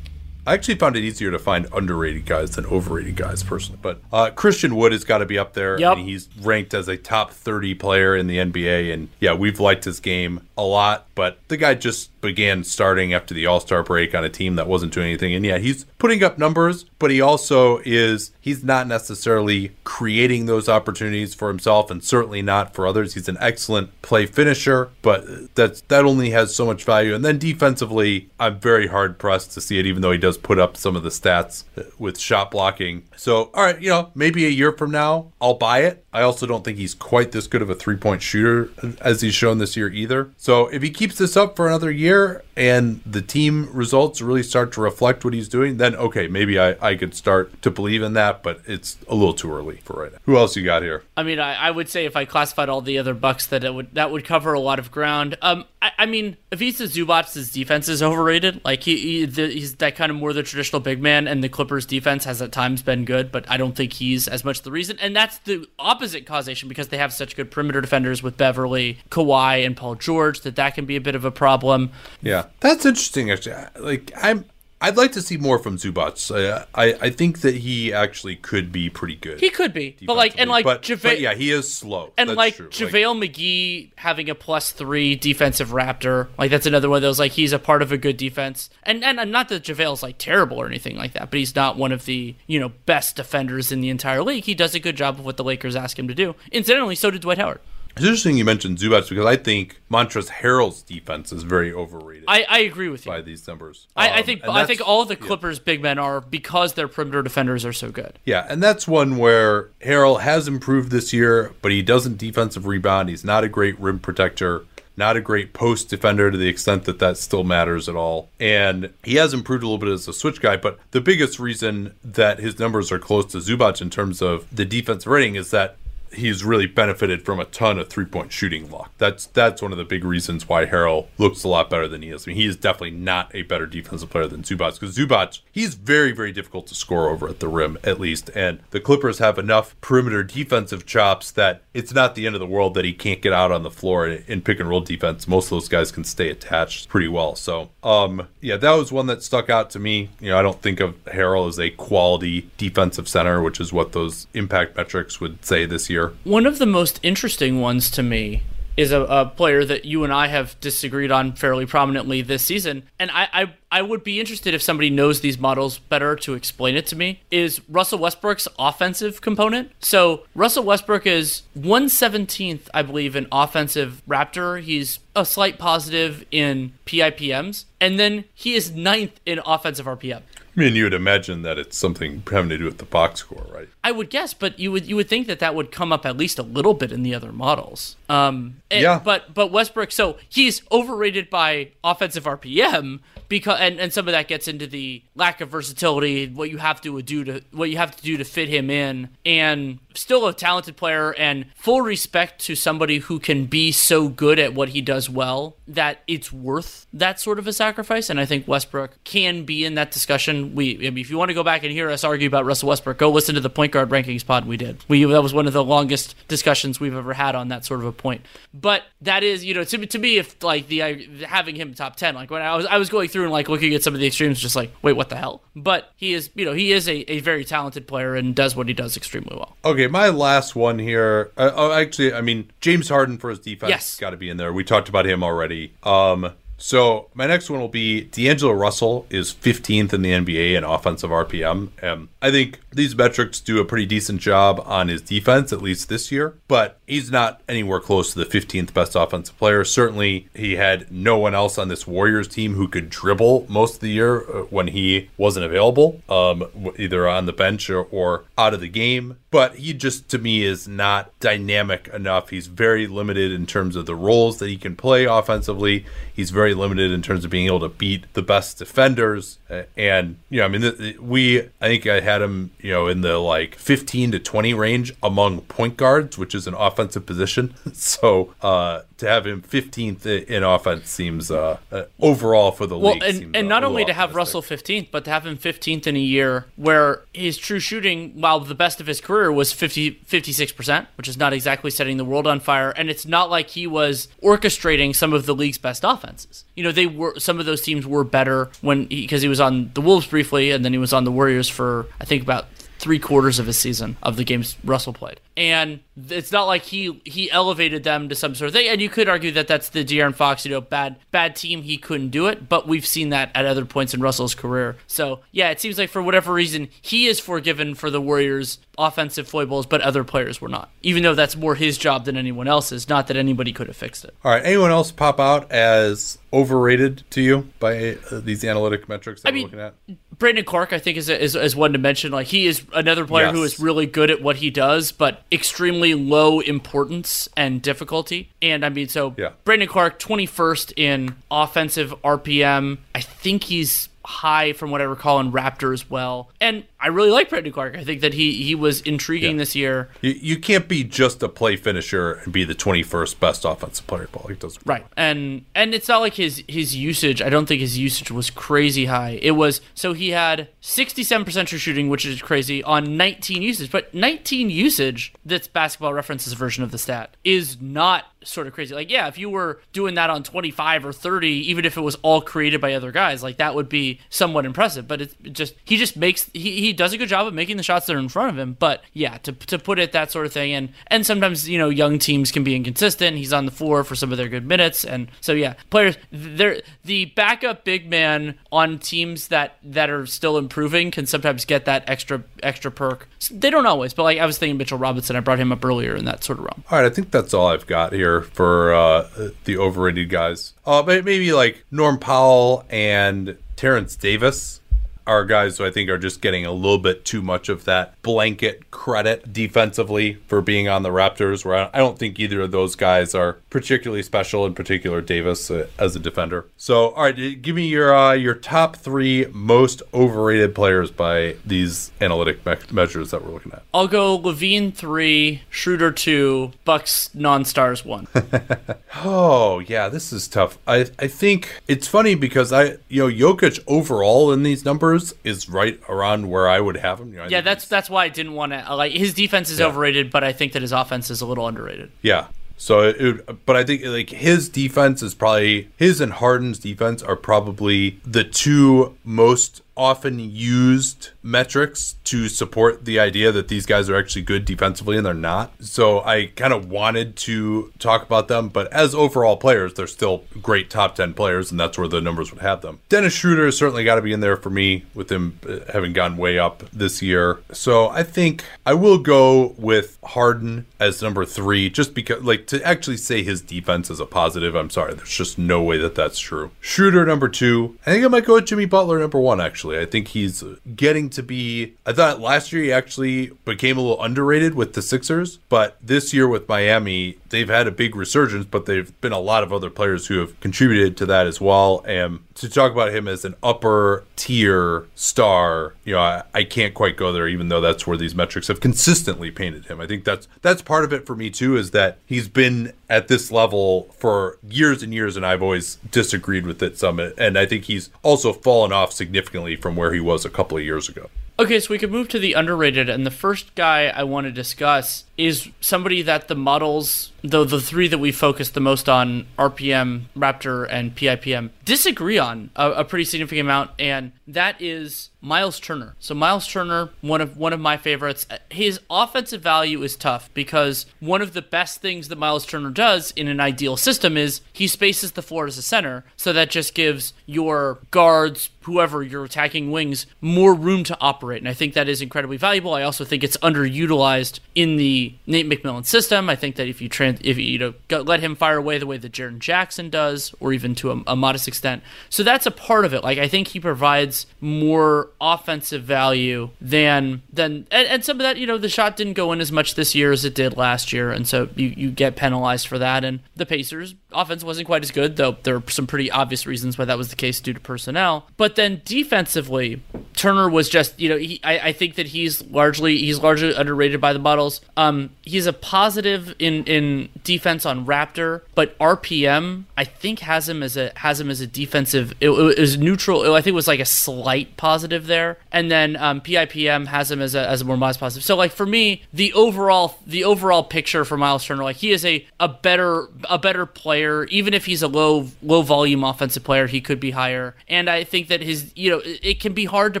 Speaker 4: I actually found it easier to find underrated guys than overrated guys personally. But uh, Christian Wood has got to be up there.
Speaker 2: Yep.
Speaker 4: He's ranked as a top 30 player in the NBA. And yeah, we've liked his game a lot. But the guy just began starting after the All Star break on a team that wasn't doing anything. And yeah, he's putting up numbers, but he also is, he's not necessarily creating those opportunities for himself and certainly not for others. He's an excellent play finisher, but that's, that only has so much value. And then defensively, I'm very hard pressed to see it, even though he does put up some of the stats with shot blocking. So, all right, you know, maybe a year from now, I'll buy it. I also don't think he's quite this good of a three point shooter as he's shown this year either. So, if he keeps this up for another year and the team results really start to reflect what he's doing, then okay, maybe I, I could start to believe in that, but it's a little too early for right now. Who else you got here?
Speaker 2: I mean, I, I would say if I classified all the other Bucks, that it would that would cover a lot of ground. Um, I, I mean, Ivica Zubac's defense is overrated. Like he, he the, he's that kind of more the traditional big man, and the Clippers' defense has at times been good, but I don't think he's as much the reason. And that's the opposite causation because they have such good perimeter defenders with Beverley, Kawhi, and Paul George that that can be a bit of a problem.
Speaker 4: Yeah, that's interesting. Actually, like I'm. I'd like to see more from Zubac. Uh, I I think that he actually could be pretty good.
Speaker 2: He could be, but like and like
Speaker 4: but,
Speaker 2: Java-
Speaker 4: but yeah, he is slow.
Speaker 2: and
Speaker 4: That's
Speaker 2: like
Speaker 4: true.
Speaker 2: JaVale McGee having a plus three defensive Raptor, like that's another one of those. Like he's a part of a good defense, and and, and not that JaVale's like terrible or anything like that, but he's not one of the you know best defenders in the entire league. He does a good job of what the Lakers ask him to do. Incidentally, so did Dwight Howard.
Speaker 1: It's interesting you mentioned Zubac because I think Montrezl Harrell's defense is very overrated
Speaker 2: I, I agree with you.
Speaker 1: by these numbers.
Speaker 2: I, I
Speaker 1: Um,
Speaker 2: think I think all the Clippers big men are because their perimeter defenders are so good.
Speaker 1: Yeah, and that's one where Harrell has improved this year, but he doesn't defensive rebound. He's not a great rim protector, not a great post defender to the extent that that still matters at all. And he has improved a little bit as a switch guy, but the biggest reason that his numbers are close to Zubac in terms of the defensive rating is that he's really benefited from a ton of three point shooting luck. That's that's one of the big reasons why Harrell looks a lot better than he is. I mean, he is definitely not a better defensive player than Zubac because Zubac he's very very difficult to score over at the rim at least, and the Clippers have enough perimeter defensive chops that it's not the end of the world that he can't get out on the floor in, in pick and roll defense. Most of those guys can stay attached pretty well. So um yeah, that was one that stuck out to me. You know, I don't think of Harrell as a quality defensive center, which is what those impact metrics would say this year.
Speaker 2: One of the most interesting ones to me is a, a player that you and I have disagreed on fairly prominently this season, and I, I I would be interested if somebody knows these models better to explain it to me. Is Russell Westbrook's offensive component? So Russell Westbrook is 117th, I believe, in offensive Raptor. He's a slight positive in PIPMs, and then he is ninth in offensive RPM.
Speaker 1: I mean, you would imagine that it's something having to do with the box score, right?
Speaker 2: I would guess, but you would you would think that that would come up at least a little bit in the other models. Um, and-
Speaker 1: Yeah.
Speaker 2: But but Westbrook, so he's overrated by offensive RPM because and, and some of that gets into the lack of versatility, what you have to do to what you have to do to fit him in, and still a talented player and full respect to somebody who can be so good at what he does well that it's worth that sort of a sacrifice. And I think Westbrook can be in that discussion. We, I mean, if you want to go back and hear us argue about Russell Westbrook, go listen to the point guard rankings pod we did. We that was one of the longest discussions we've ever had on that sort of a point. But that is, you know, to, to me, if like the having him top ten, like when I was I was going through and like looking at some of the extremes, just like wait, what the hell? But he is, you know, he is a, a very talented player and does what he does extremely well.
Speaker 1: Okay, my last one here. Uh, oh, actually, I mean James Harden for his defense
Speaker 2: Yes.
Speaker 1: got to be in there. We talked about him already. Um, so my next one will be D'Angelo Russell is 15th in the NBA in offensive RPM. Um, I think these metrics do a pretty decent job on his defense, at least this year. But he's not anywhere close to the 15th best offensive player. Certainly, he had no one else on this Warriors team who could dribble most of the year uh, when he wasn't available, um, either on the bench or, or out of the game. But he just, to me, is not dynamic enough. He's very limited in terms of the roles that he can play offensively. He's very limited in terms of being able to beat the best defenders. And, you know, I mean, th- th- we, I think I had him, you know, in the like 15 to 20 range among point guards, which is an offensive position. so uh, to have him 15th in offense seems uh, uh, overall for the
Speaker 2: Well,
Speaker 1: league.
Speaker 2: and, and not only to have. Russell 15th, but to have him 15th in a year where his true shooting, while the best of his career was 50, 56%, which is not exactly setting the world on fire. And it's not like he was orchestrating some of the league's best offenses. You know, they were, some of those teams were better when, because he was on the Wolves briefly, and then he was on the Warriors for, I think, about three quarters of his season of the games Russell played. And it's not like he he elevated them to some sort of thing. And you could argue that that's the De'Aaron Fox, you know, bad bad team. He couldn't do it, but we've seen that at other points in Russell's career. So yeah, it seems like for whatever reason he is forgiven for the Warriors' offensive foibles, but other players were not. Even though that's more his job than anyone else's. Not that anybody could have fixed it.
Speaker 1: All right. Anyone else pop out as overrated to you by uh, these analytic metrics that
Speaker 2: I
Speaker 1: we're
Speaker 2: mean,
Speaker 1: looking at?
Speaker 2: Brandon Clarke, I think, is, is is one to mention. Like he is another player who
Speaker 1: Yes.
Speaker 2: is really good at what he does, but extremely low importance and difficulty. And I mean, so
Speaker 1: Yeah.
Speaker 2: Brandon Clarke, twenty first in offensive RPM. I think he's high from what I recall in Raptor as well. And I really like Brandon Clarke. I think that he he was intriguing
Speaker 1: Yeah.
Speaker 2: this year.
Speaker 1: You, you can't be just a play finisher and be the 21st best offensive player. Paul. It doesn't.
Speaker 2: Right. And and it's not like his his usage, I don't think his usage was crazy high. It was so he had 67% true shooting, which is crazy on 19 usage, but 19 usage that's basketball references version of the stat is not sort of crazy. Like, yeah, if you were doing that on 25 or 30, even if it was all created by other guys, like that would be somewhat impressive. But it's just he just makes he, he does a good job of making the shots that are in front of him. But yeah, to to put it that sort of thing, and and sometimes you know young teams can be inconsistent. He's on the floor for some of their good minutes, and so yeah, players they're the backup big man on teams that that are still improving can sometimes get that extra extra perk. They don't always, but like I was thinking Mitchell Robinson, I brought him up earlier in that sort of realm.
Speaker 1: All right, I think that's all I've got here for uh, the overrated guys. Uh, maybe like Norm Powell and Terence Davis are guys who I think are just getting a little bit too much of that blanket credit defensively for being on the Raptors, where I don't think either of those guys are particularly special, in particular Davis uh, as a defender. So, all right, give me your uh, your top three most overrated players by these analytic me- measures that we're looking at.
Speaker 2: I'll go LaVine three, Schroeder two, Bucks non-stars one.
Speaker 1: oh yeah, this is tough. I I think it's funny because I you know Jokic overall in these numbers is right around where I would have him. You know,
Speaker 2: yeah, that's that's why I didn't want to uh, like his defense is yeah. overrated, but I think that his offense is a little underrated.
Speaker 1: Yeah. So, it, but I think like his defense is probably his and Harden's defense are probably the two most often used metrics to support the idea that these guys are actually good defensively and they're not. So I kind of wanted to talk about them, but as overall players, they're still great top 10 players, and that's where the numbers would have them. Dennis Schroeder has certainly got to be in there for me with him uh, having gone way up this year. So I think I will go with Harden as number three, just because, like, to actually say his defense is a positive, I'm sorry, there's just no way that that's true. Schroeder number two. I think I might go with Jimmy Butler number one, actually actually. I think he's getting to be. I thought last year he actually became a little underrated with the Sixers, but this year with Miami, they've had a big resurgence, but they've been a lot of other players who have contributed to that as well. And to talk about him as an upper tier star, you know, I, I, can't quite go there, even though that's where these metrics have consistently painted him. I think that's that's part of it for me too, is that he's been at this level for years and years, and I've always disagreed with it some. And I think he's also fallen off significantly from where he was a couple of years ago ago
Speaker 2: Okay, so we could move to the underrated, and the first guy I want to discuss is somebody that the models, though the three that we focus the most on, RPM, Raptor, and PIPM, disagree on a, a pretty significant amount, and that is Miles Turner. So Miles Turner, one of one of my favorites. His offensive value is tough because one of the best things that Miles Turner does in an ideal system is he spaces the floor as a center, so that just gives your guards, whoever you're attacking wings, more room to operate. And I think that is incredibly valuable. I also think it's underutilized in the Nate McMillan system. I think that if you trans, if you, know let him fire away the way that Jaren Jackson does, or even to a, a modest extent, so that's a part of it. Like I think he provides more offensive value than than and, and some of that. You know, the shot didn't go in as much this year as it did last year, and so you you get penalized for that. And the Pacers offense wasn't quite as good, though there are some pretty obvious reasons why that was the case due to personnel. But then defensively, Turner was just, you know, he, I, I think that he's largely he's largely underrated by the models. Um, he's a positive in in defense on Raptor, but RPM I think has him as a has him as a defensive. It, it was neutral. I think it was like a slight positive there, and then um, PIPM has him as a as a more modest positive. So like for me, the overall the overall picture for Miles Turner, like he is a a better a better player. Even if he's a low low volume offensive player, he could be higher. And I think that his you know it can be hard to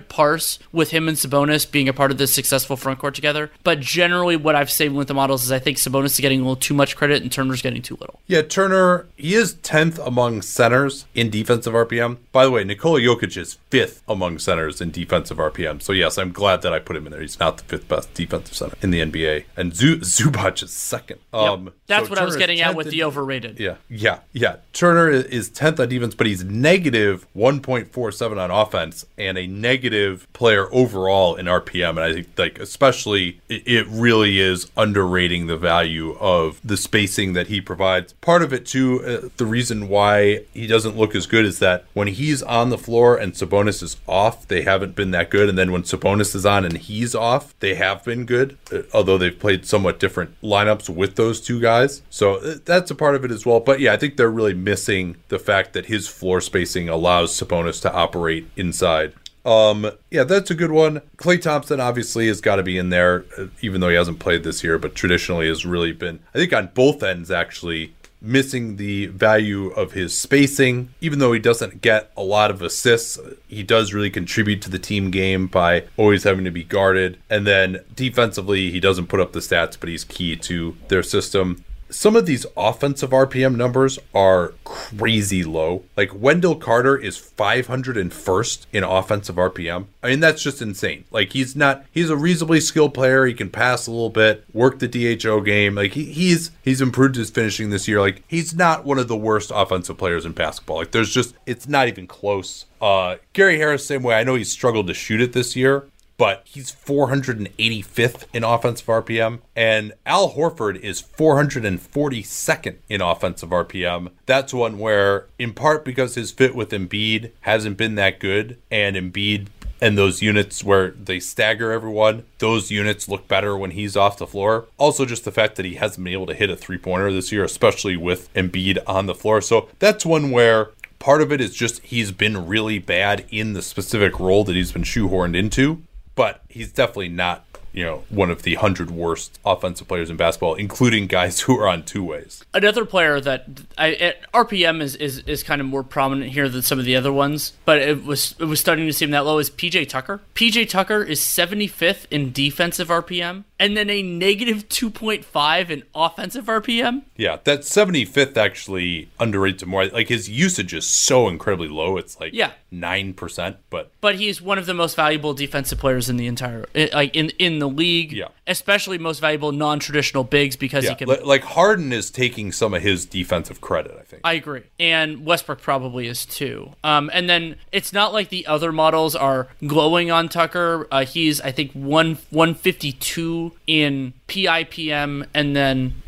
Speaker 2: parse with him and Sabonis being a part of this successful front court together. But generally, what I've seen with the models is I think Sabonis is getting a little too much credit and Turner's getting too little.
Speaker 1: Yeah, Turner he is tenth among centers in defensive RPM. By the way, Nikola Jokic is fifth among centers in defensive RPM. So yes, I'm glad that I put him in there. He's not the fifth best defensive center in the NBA, and Zubac is second.
Speaker 2: Yep. Um, That's so what Turner I was getting at with the overrated.
Speaker 1: Yeah, yeah, yeah. Turner is 10th on defense, but he's negative 1.47 on offense and a negative player overall in RPM. And I think, like, especially, it really is underrating the value of the spacing that he provides. Part of it, too, uh, the reason why he doesn't look as good is that when he's on the floor and Sabonis is off, they haven't been that good. And then when Sabonis is on and he's off, they have been good, uh, although they've played somewhat different lineups with those two guys. So uh, that's a part of it as well. But yeah, I think they're really missing the fact that his floor spacing allows Sabonis to operate inside. Um, yeah, that's a good one. Klay Thompson obviously has got to be in there, uh, even though he hasn't played this year, but traditionally has really been, I think, on both ends actually missing the value of his spacing. Even though he doesn't get a lot of assists, he does really contribute to the team game by always having to be guarded. And then defensively, he doesn't put up the stats, but he's key to their system some of these offensive RPM numbers are crazy low. Like Wendell Carter is 501st in offensive RPM. I mean, that's just insane. Like he's not, he's a reasonably skilled player. He can pass a little bit, work the DHO game. Like he, he's, he's improved his finishing this year. Like he's not one of the worst offensive players in basketball. Like there's just, it's not even close. Uh, Gary Harris, same way. I know he's struggled to shoot it this year, but he's 485th in offensive RPM. And Al Horford is 442nd in offensive RPM. That's one where, in part because his fit with Embiid hasn't been that good, and Embiid and those units where they stagger everyone, those units look better when he's off the floor. Also, just the fact that he hasn't been able to hit a three pointer this year, especially with Embiid on the floor. So that's one where part of it is just he's been really bad in the specific role that he's been shoehorned into but he's definitely not you know one of the hundred worst offensive players in basketball, including guys who are on two ways.
Speaker 2: Another player that I, RPM is, is is kind of more prominent here than some of the other ones, but it was it was starting to seem that low. Is PJ Tucker? PJ Tucker is 75th in defensive RPM and then a negative 2.5 in offensive RPM.
Speaker 1: Yeah, that 75th actually underrated him more. Like his usage is so incredibly low. It's like
Speaker 2: yeah.
Speaker 1: 9%, but
Speaker 2: but he's one of the most valuable defensive players in the entire like in in the league.
Speaker 1: Yeah.
Speaker 2: Especially most valuable non-traditional bigs because
Speaker 1: yeah.
Speaker 2: he can
Speaker 1: like Harden is taking some of his defensive credit, I think.
Speaker 2: I agree. And Westbrook probably is too. Um and then it's not like the other models are glowing on Tucker. Uh, he's I think 1 152 in PIPM and then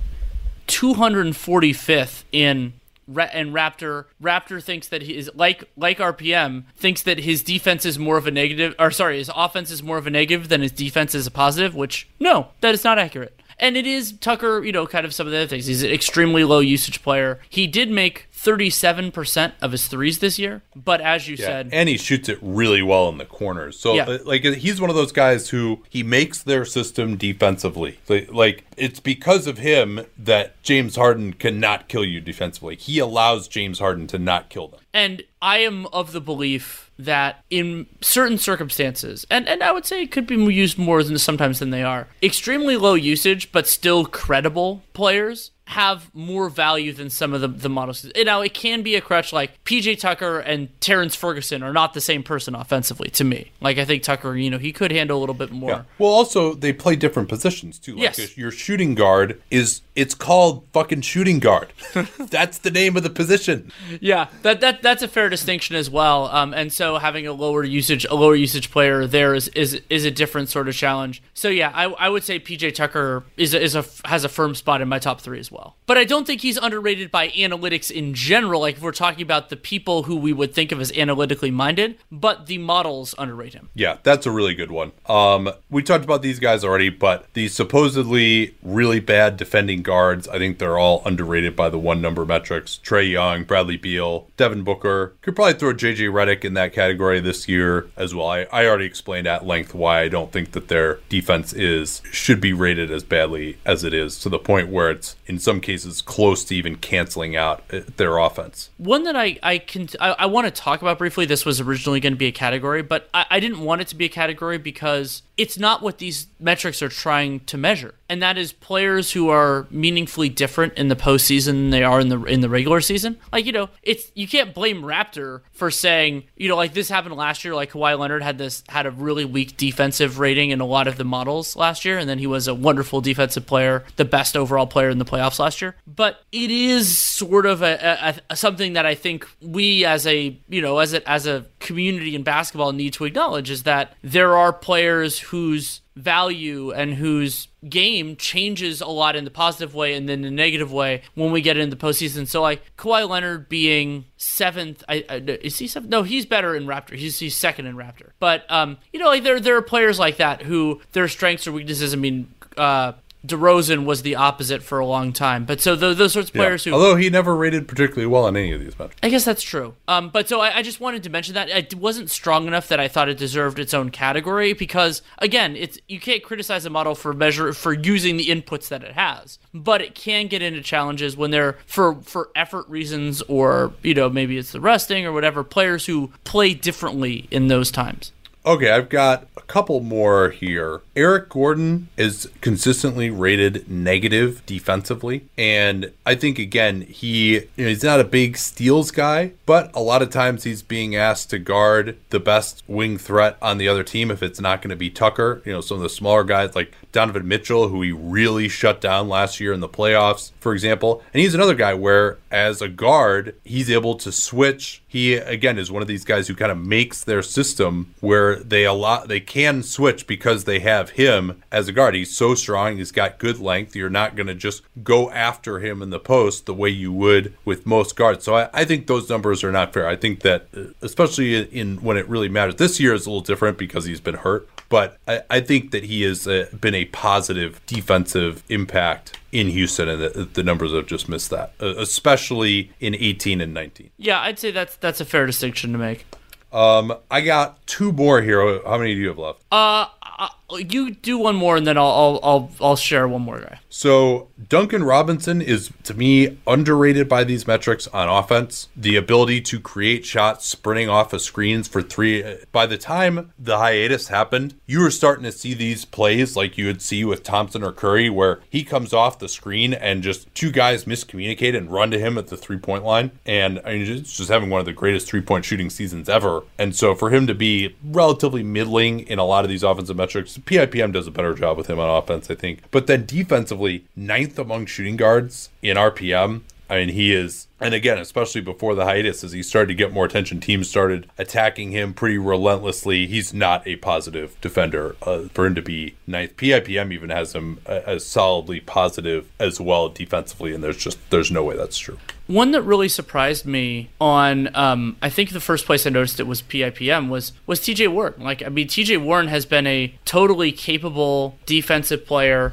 Speaker 2: 245th in and Raptor Raptor thinks that he is like like RPM thinks that his defense is more of a negative or sorry his offense is more of a negative than his defense is a positive which no that is not accurate and it is Tucker you know kind of some of the other things he's an extremely low usage player he did make 37% of his threes this year. But as you
Speaker 1: yeah,
Speaker 2: said,
Speaker 1: and he shoots it really well in the corners. So
Speaker 2: Yeah.
Speaker 1: uh, like he's one of those guys who he makes their system defensively. Like, like it's because of him that James Harden cannot kill you defensively. He allows James Harden to not kill them.
Speaker 2: And I am of the belief that in certain circumstances, and, and I would say it could be used more than sometimes than they are, extremely low usage but still credible players have more value than some of the, the models. And now it can be a crutch like PJ Tucker and Terrance Ferguson are not the same person offensively to me. Like I think Tucker, you know, he could handle a little bit more.
Speaker 1: Yeah. Well, also they play different positions too. Like
Speaker 2: Yes.
Speaker 1: your shooting guard is it's called fucking shooting guard. That's the name of the position.
Speaker 2: Yeah, that that that's a fair distinction as well. Um, and so having a lower usage, a lower usage player there is is is a different sort of challenge. So yeah, I, I would say PJ Tucker is a, is a has a firm spot in my top three as well. But I don't think he's underrated by analytics in general. Like if we're talking about the people who we would think of as analytically minded, but the models underrate him.
Speaker 1: Yeah, that's a really good one. Um, we talked about these guys already, but the supposedly really bad defending guards, I think they're all underrated by the one number metrics. Trae Young, Bradley Beal, Devin Booker. Could probably throw JJ Redick in that category this year as well. I, I already explained at length why I don't think that their defense is should be rated as badly as it is to the point where it's in some cases close to even canceling out uh, their offense.
Speaker 2: One that I I can I, I want to talk about briefly. This was originally going to be a category, but I, I didn't want it to be a category because it's not what these metrics are trying to measure, and that is players who are meaningfully different in the postseason than they are in the in the regular season. Like you know, it's you can't blame Raptor for saying you know like this happened last year. Like Kawhi Leonard had this had a really weak defensive rating in a lot of the models last year, and then he was a wonderful defensive player, the best overall player in the playoffs last year. But it is sort of a, a, a something that I think we as a you know as a as a community in basketball need to acknowledge is that there are players whose value and whose game changes a lot in the positive way and then the negative way when we get into the postseason. So like Kawhi Leonard being seventh, I, I is he seventh? No, he's better in Raptor. He's he's second in Raptor. But um, you know, like there there are players like that who their strengths or weaknesses. I mean, uh. DeRozan was the opposite for a long time. But so those, those sorts of players
Speaker 1: Yeah.
Speaker 2: who
Speaker 1: Although he never rated particularly well on any of these metrics.
Speaker 2: I guess that's true. Um, but so I, I just wanted to mention that it wasn't strong enough that I thought it deserved its own category because again, it's you can't criticize a model for measure for using the inputs that it has, but it can get into challenges when they're for for effort reasons or you know maybe it's the resting or whatever players who play differently in those times.
Speaker 1: Okay, I've got a couple more here. Eric Gordon is consistently rated negative defensively, and I think again he you know, he's not a big steals guy, but a lot of times he's being asked to guard the best wing threat on the other team if it's not going to be Tucker. You know, some of the smaller guys like Donovan Mitchell, who he really shut down last year in the playoffs, for example. And he's another guy where, as a guard, he's able to switch. He again is one of these guys who kind of makes their system where they allow they can switch because they have him as a guard. He's so strong. He's got good length. You're not going to just go after him in the post the way you would with most guards. So I, I think those numbers are not fair. I think that uh, especially in when it really matters. This year is a little different because he's been hurt but I, I think that he has uh, been a positive defensive impact in Houston, and the, the numbers have just missed that, uh, especially in 18 and 19.
Speaker 2: Yeah, I'd say that's that's a fair distinction to make.
Speaker 1: Um, I got two more here. How many do you have left?
Speaker 2: Uh, uh, Oh, you do one more, and then I'll I'll I'll, I'll share one more guy.
Speaker 1: So Duncan Robinson is to me underrated by these metrics on offense. The ability to create shots sprinting off of screens for three. By the time the hiatus happened, you were starting to see these plays like you would see with Thompson or Curry, where he comes off the screen and just two guys miscommunicate and run to him at the three point line. And I mean, just having one of the greatest three point shooting seasons ever. And so for him to be relatively middling in a lot of these offensive metrics, PIPM does a better job with him on offense, I think. But then defensively, ninth among shooting guards in RPM. I mean, he is, and again, especially before the hiatus, as he started to get more attention, teams started attacking him pretty relentlessly. He's not a positive defender. Uh, for him to be ninth, PIPM even has him uh, as solidly positive as well defensively, and there's just there's no way that's true.
Speaker 2: One that really surprised me on, um, I think the first place I noticed it was PIPM was was TJ Warren. Like, I mean, TJ Warren has been a totally capable defensive player,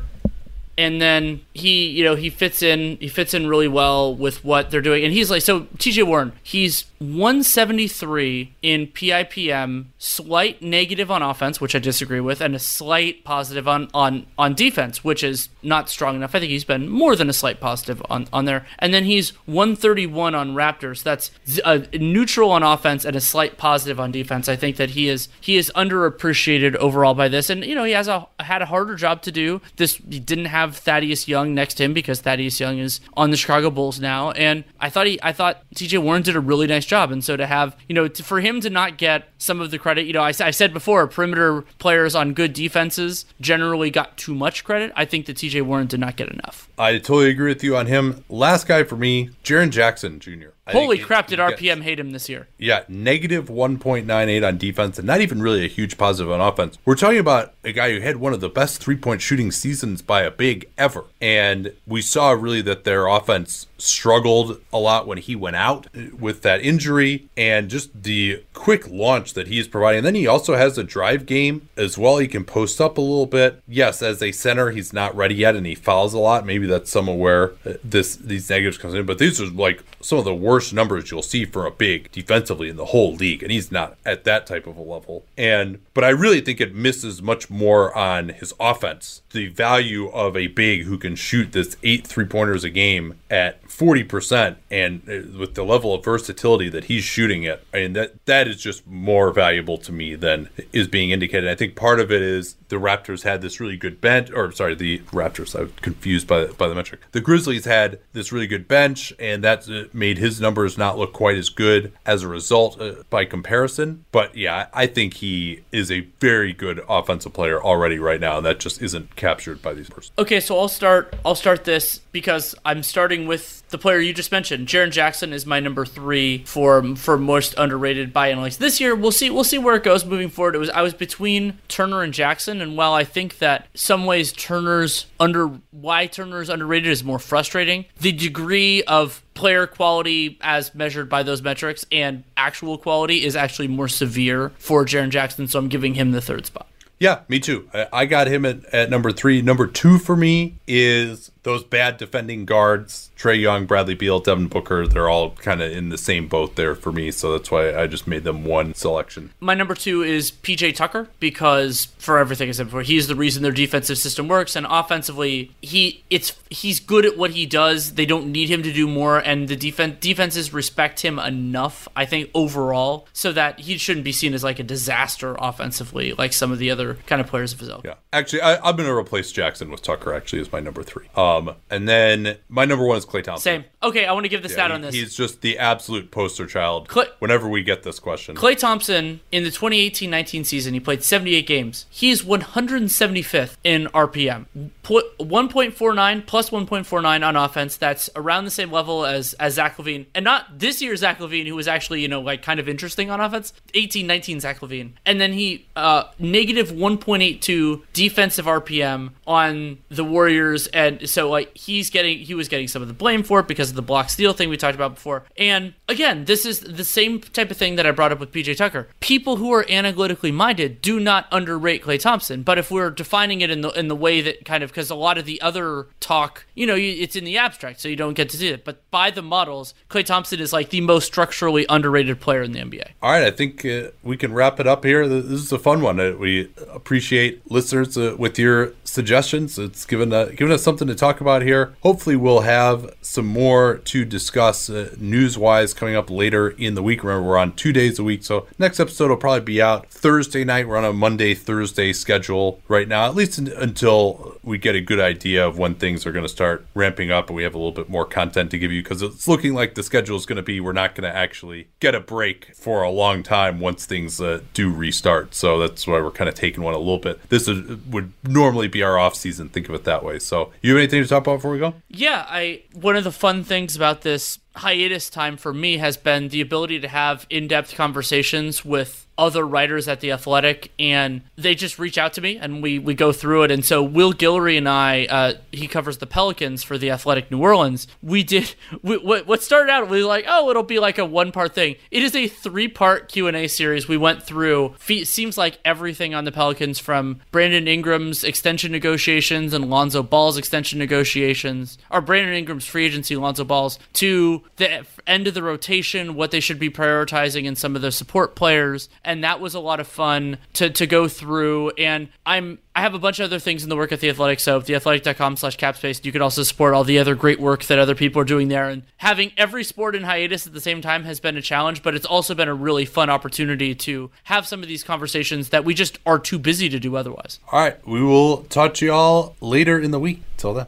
Speaker 2: and then he, you know, he fits in, he fits in really well with what they're doing, and he's like, so TJ Warren, he's 173 in PIPM, slight negative on offense, which I disagree with, and a slight positive on on on defense, which is not strong enough. I think he's been more than a slight positive on on there, and then he's 131 on Raptors. That's a neutral on offense and a slight positive on defense. I think that he is he is underappreciated overall by this, and you know he has a had a harder job to do. This he didn't have Thaddeus Young next to him because Thaddeus Young is on the Chicago Bulls now, and I thought he I thought TJ Warren did a really nice job. And so to have, you know, to, for him to not get some of the credit, you know, I, I said before, perimeter players on good defenses generally got too much credit. I think that TJ Warren did not get enough.
Speaker 1: I totally agree with you on him. Last guy for me, Jaren Jackson Jr. I
Speaker 2: Holy crap, did
Speaker 1: he gets-
Speaker 2: RPM hate him this year?
Speaker 1: Yeah, negative 1.98 on defense, and not even really a huge positive on offense. We're talking about a guy who had one of the best three point shooting seasons by a big ever. And we saw really that their offense struggled a lot when he went out with that injury and just the quick launch that he's providing. And then he also has a drive game as well. He can post up a little bit. Yes, as a center, he's not ready yet and he fouls a lot. Maybe that's some of where uh, this these negatives comes in, but these are like some of the worst numbers you'll see for a big defensively in the whole league, and he's not at that type of a level. And but I really think it misses much more on his offense. The value of a big who can shoot this eight three pointers a game at forty percent, and uh, with the level of versatility that he's shooting it, I mean that that is just more valuable to me than is being indicated. I think part of it is the Raptors had this really good bench, or sorry, the Raptors. I'm confused by by the metric. The Grizzlies had this really good bench, and that uh, made his numbers not look quite as good as a result uh, by comparison. But yeah, I think he is a very good offensive player already right now, and that just isn't captured by these numbers.
Speaker 2: Okay, so I'll start. I'll start this because I'm starting with the player you just mentioned. Jaren Jackson is my number three for for most underrated by analysts this year. We'll see. We'll see where it goes moving forward. It was I was between Turner and Jackson, and while I think that some ways Turner's under why Turner's underrated is more frustrating, the degree of player quality as measured by those metrics and actual quality is actually more severe for Jaren Jackson. So I'm giving him the third spot.
Speaker 1: Yeah, me too. I, I got him at, at number three. Number two for me is those bad defending guards, Trae Young, Bradley Beal, Devin Booker, they're all kind of in the same boat there for me. So that's why I just made them one selection.
Speaker 2: My number two is PJ Tucker because for everything I said before, he's the reason their defensive system works, and offensively, he it's he's good at what he does. They don't need him to do more, and the defense defenses respect him enough, I think, overall, so that he shouldn't be seen as like a disaster offensively, like some of the other kind of players of his own.
Speaker 1: Yeah, actually, I, I'm going to replace Jackson with Tucker. Actually, as my number three. Um, Um, and then my number one is Klay Thompson.
Speaker 2: Same. Okay, I want to give the stat
Speaker 1: he-
Speaker 2: on this.
Speaker 1: He's just the absolute poster child.
Speaker 2: Klay-
Speaker 1: whenever we get this question,
Speaker 2: Klay Thompson in the 2018-19 season, he played 78 games. He's 175th in RPM. Put 1.49 plus 1.49 on offense. That's around the same level as as Zach LaVine, and not this year's Zach LaVine, who was actually you know like kind of interesting on offense. 18-19 Zach LaVine, and then he uh, negative 1.82 defensive RPM on the Warriors, and so like he's getting he was getting some of the blame for it because of the block steal thing we talked about before. And again, this is the same type of thing that I brought up with PJ Tucker. People who are analytically minded do not underrate Klay Thompson, but if we're defining it in the in the way that kind of because a lot of the other talk, you know, it's in the abstract, so you don't get to see it. But by the models, Klay Thompson is like the most structurally underrated player in the NBA.
Speaker 1: All right, I think uh, we can wrap it up here. This is a fun one. We appreciate listeners uh, with your suggestions. It's given uh, given us something to talk about here. Hopefully, we'll have some more to discuss uh, news wise coming up later in the week. Remember, we're on two days a week, so next episode will probably be out Thursday night. We're on a Monday Thursday schedule right now, at least un- until we get a good idea of when things are going to start ramping up and we have a little bit more content to give you because it's looking like the schedule is going to be we're not going to actually get a break for a long time once things uh, do restart. So that's why we're kind of taking one a little bit. This is, would normally be our off season. Think of it that way. So you have anything to talk about before we go?
Speaker 2: Yeah, I one of the fun things about this hiatus time for me has been the ability to have in-depth conversations with other writers at the Athletic, and they just reach out to me and we we go through it. And so Will Guillory and I, uh, he covers the Pelicans for the Athletic New Orleans. We did we, what started out we were like, oh, it'll be like a one part thing. It is a three part Q and A series. We went through. Seems like everything on the Pelicans from Brandon Ingram's extension negotiations and Lonzo Ball's extension negotiations, or Brandon Ingram's free agency, Lonzo Ball's to the end of the rotation, what they should be prioritizing and some of the support players and that was a lot of fun to, to go through. And I'm I have a bunch of other things in the work at the Athletic, so theathletic.com slash capspace. You can also support all the other great work that other people are doing there. And having every sport in hiatus at the same time has been a challenge, but it's also been a really fun opportunity to have some of these conversations that we just are too busy to do otherwise.
Speaker 1: All right, we will talk to y'all later in the week. Till then.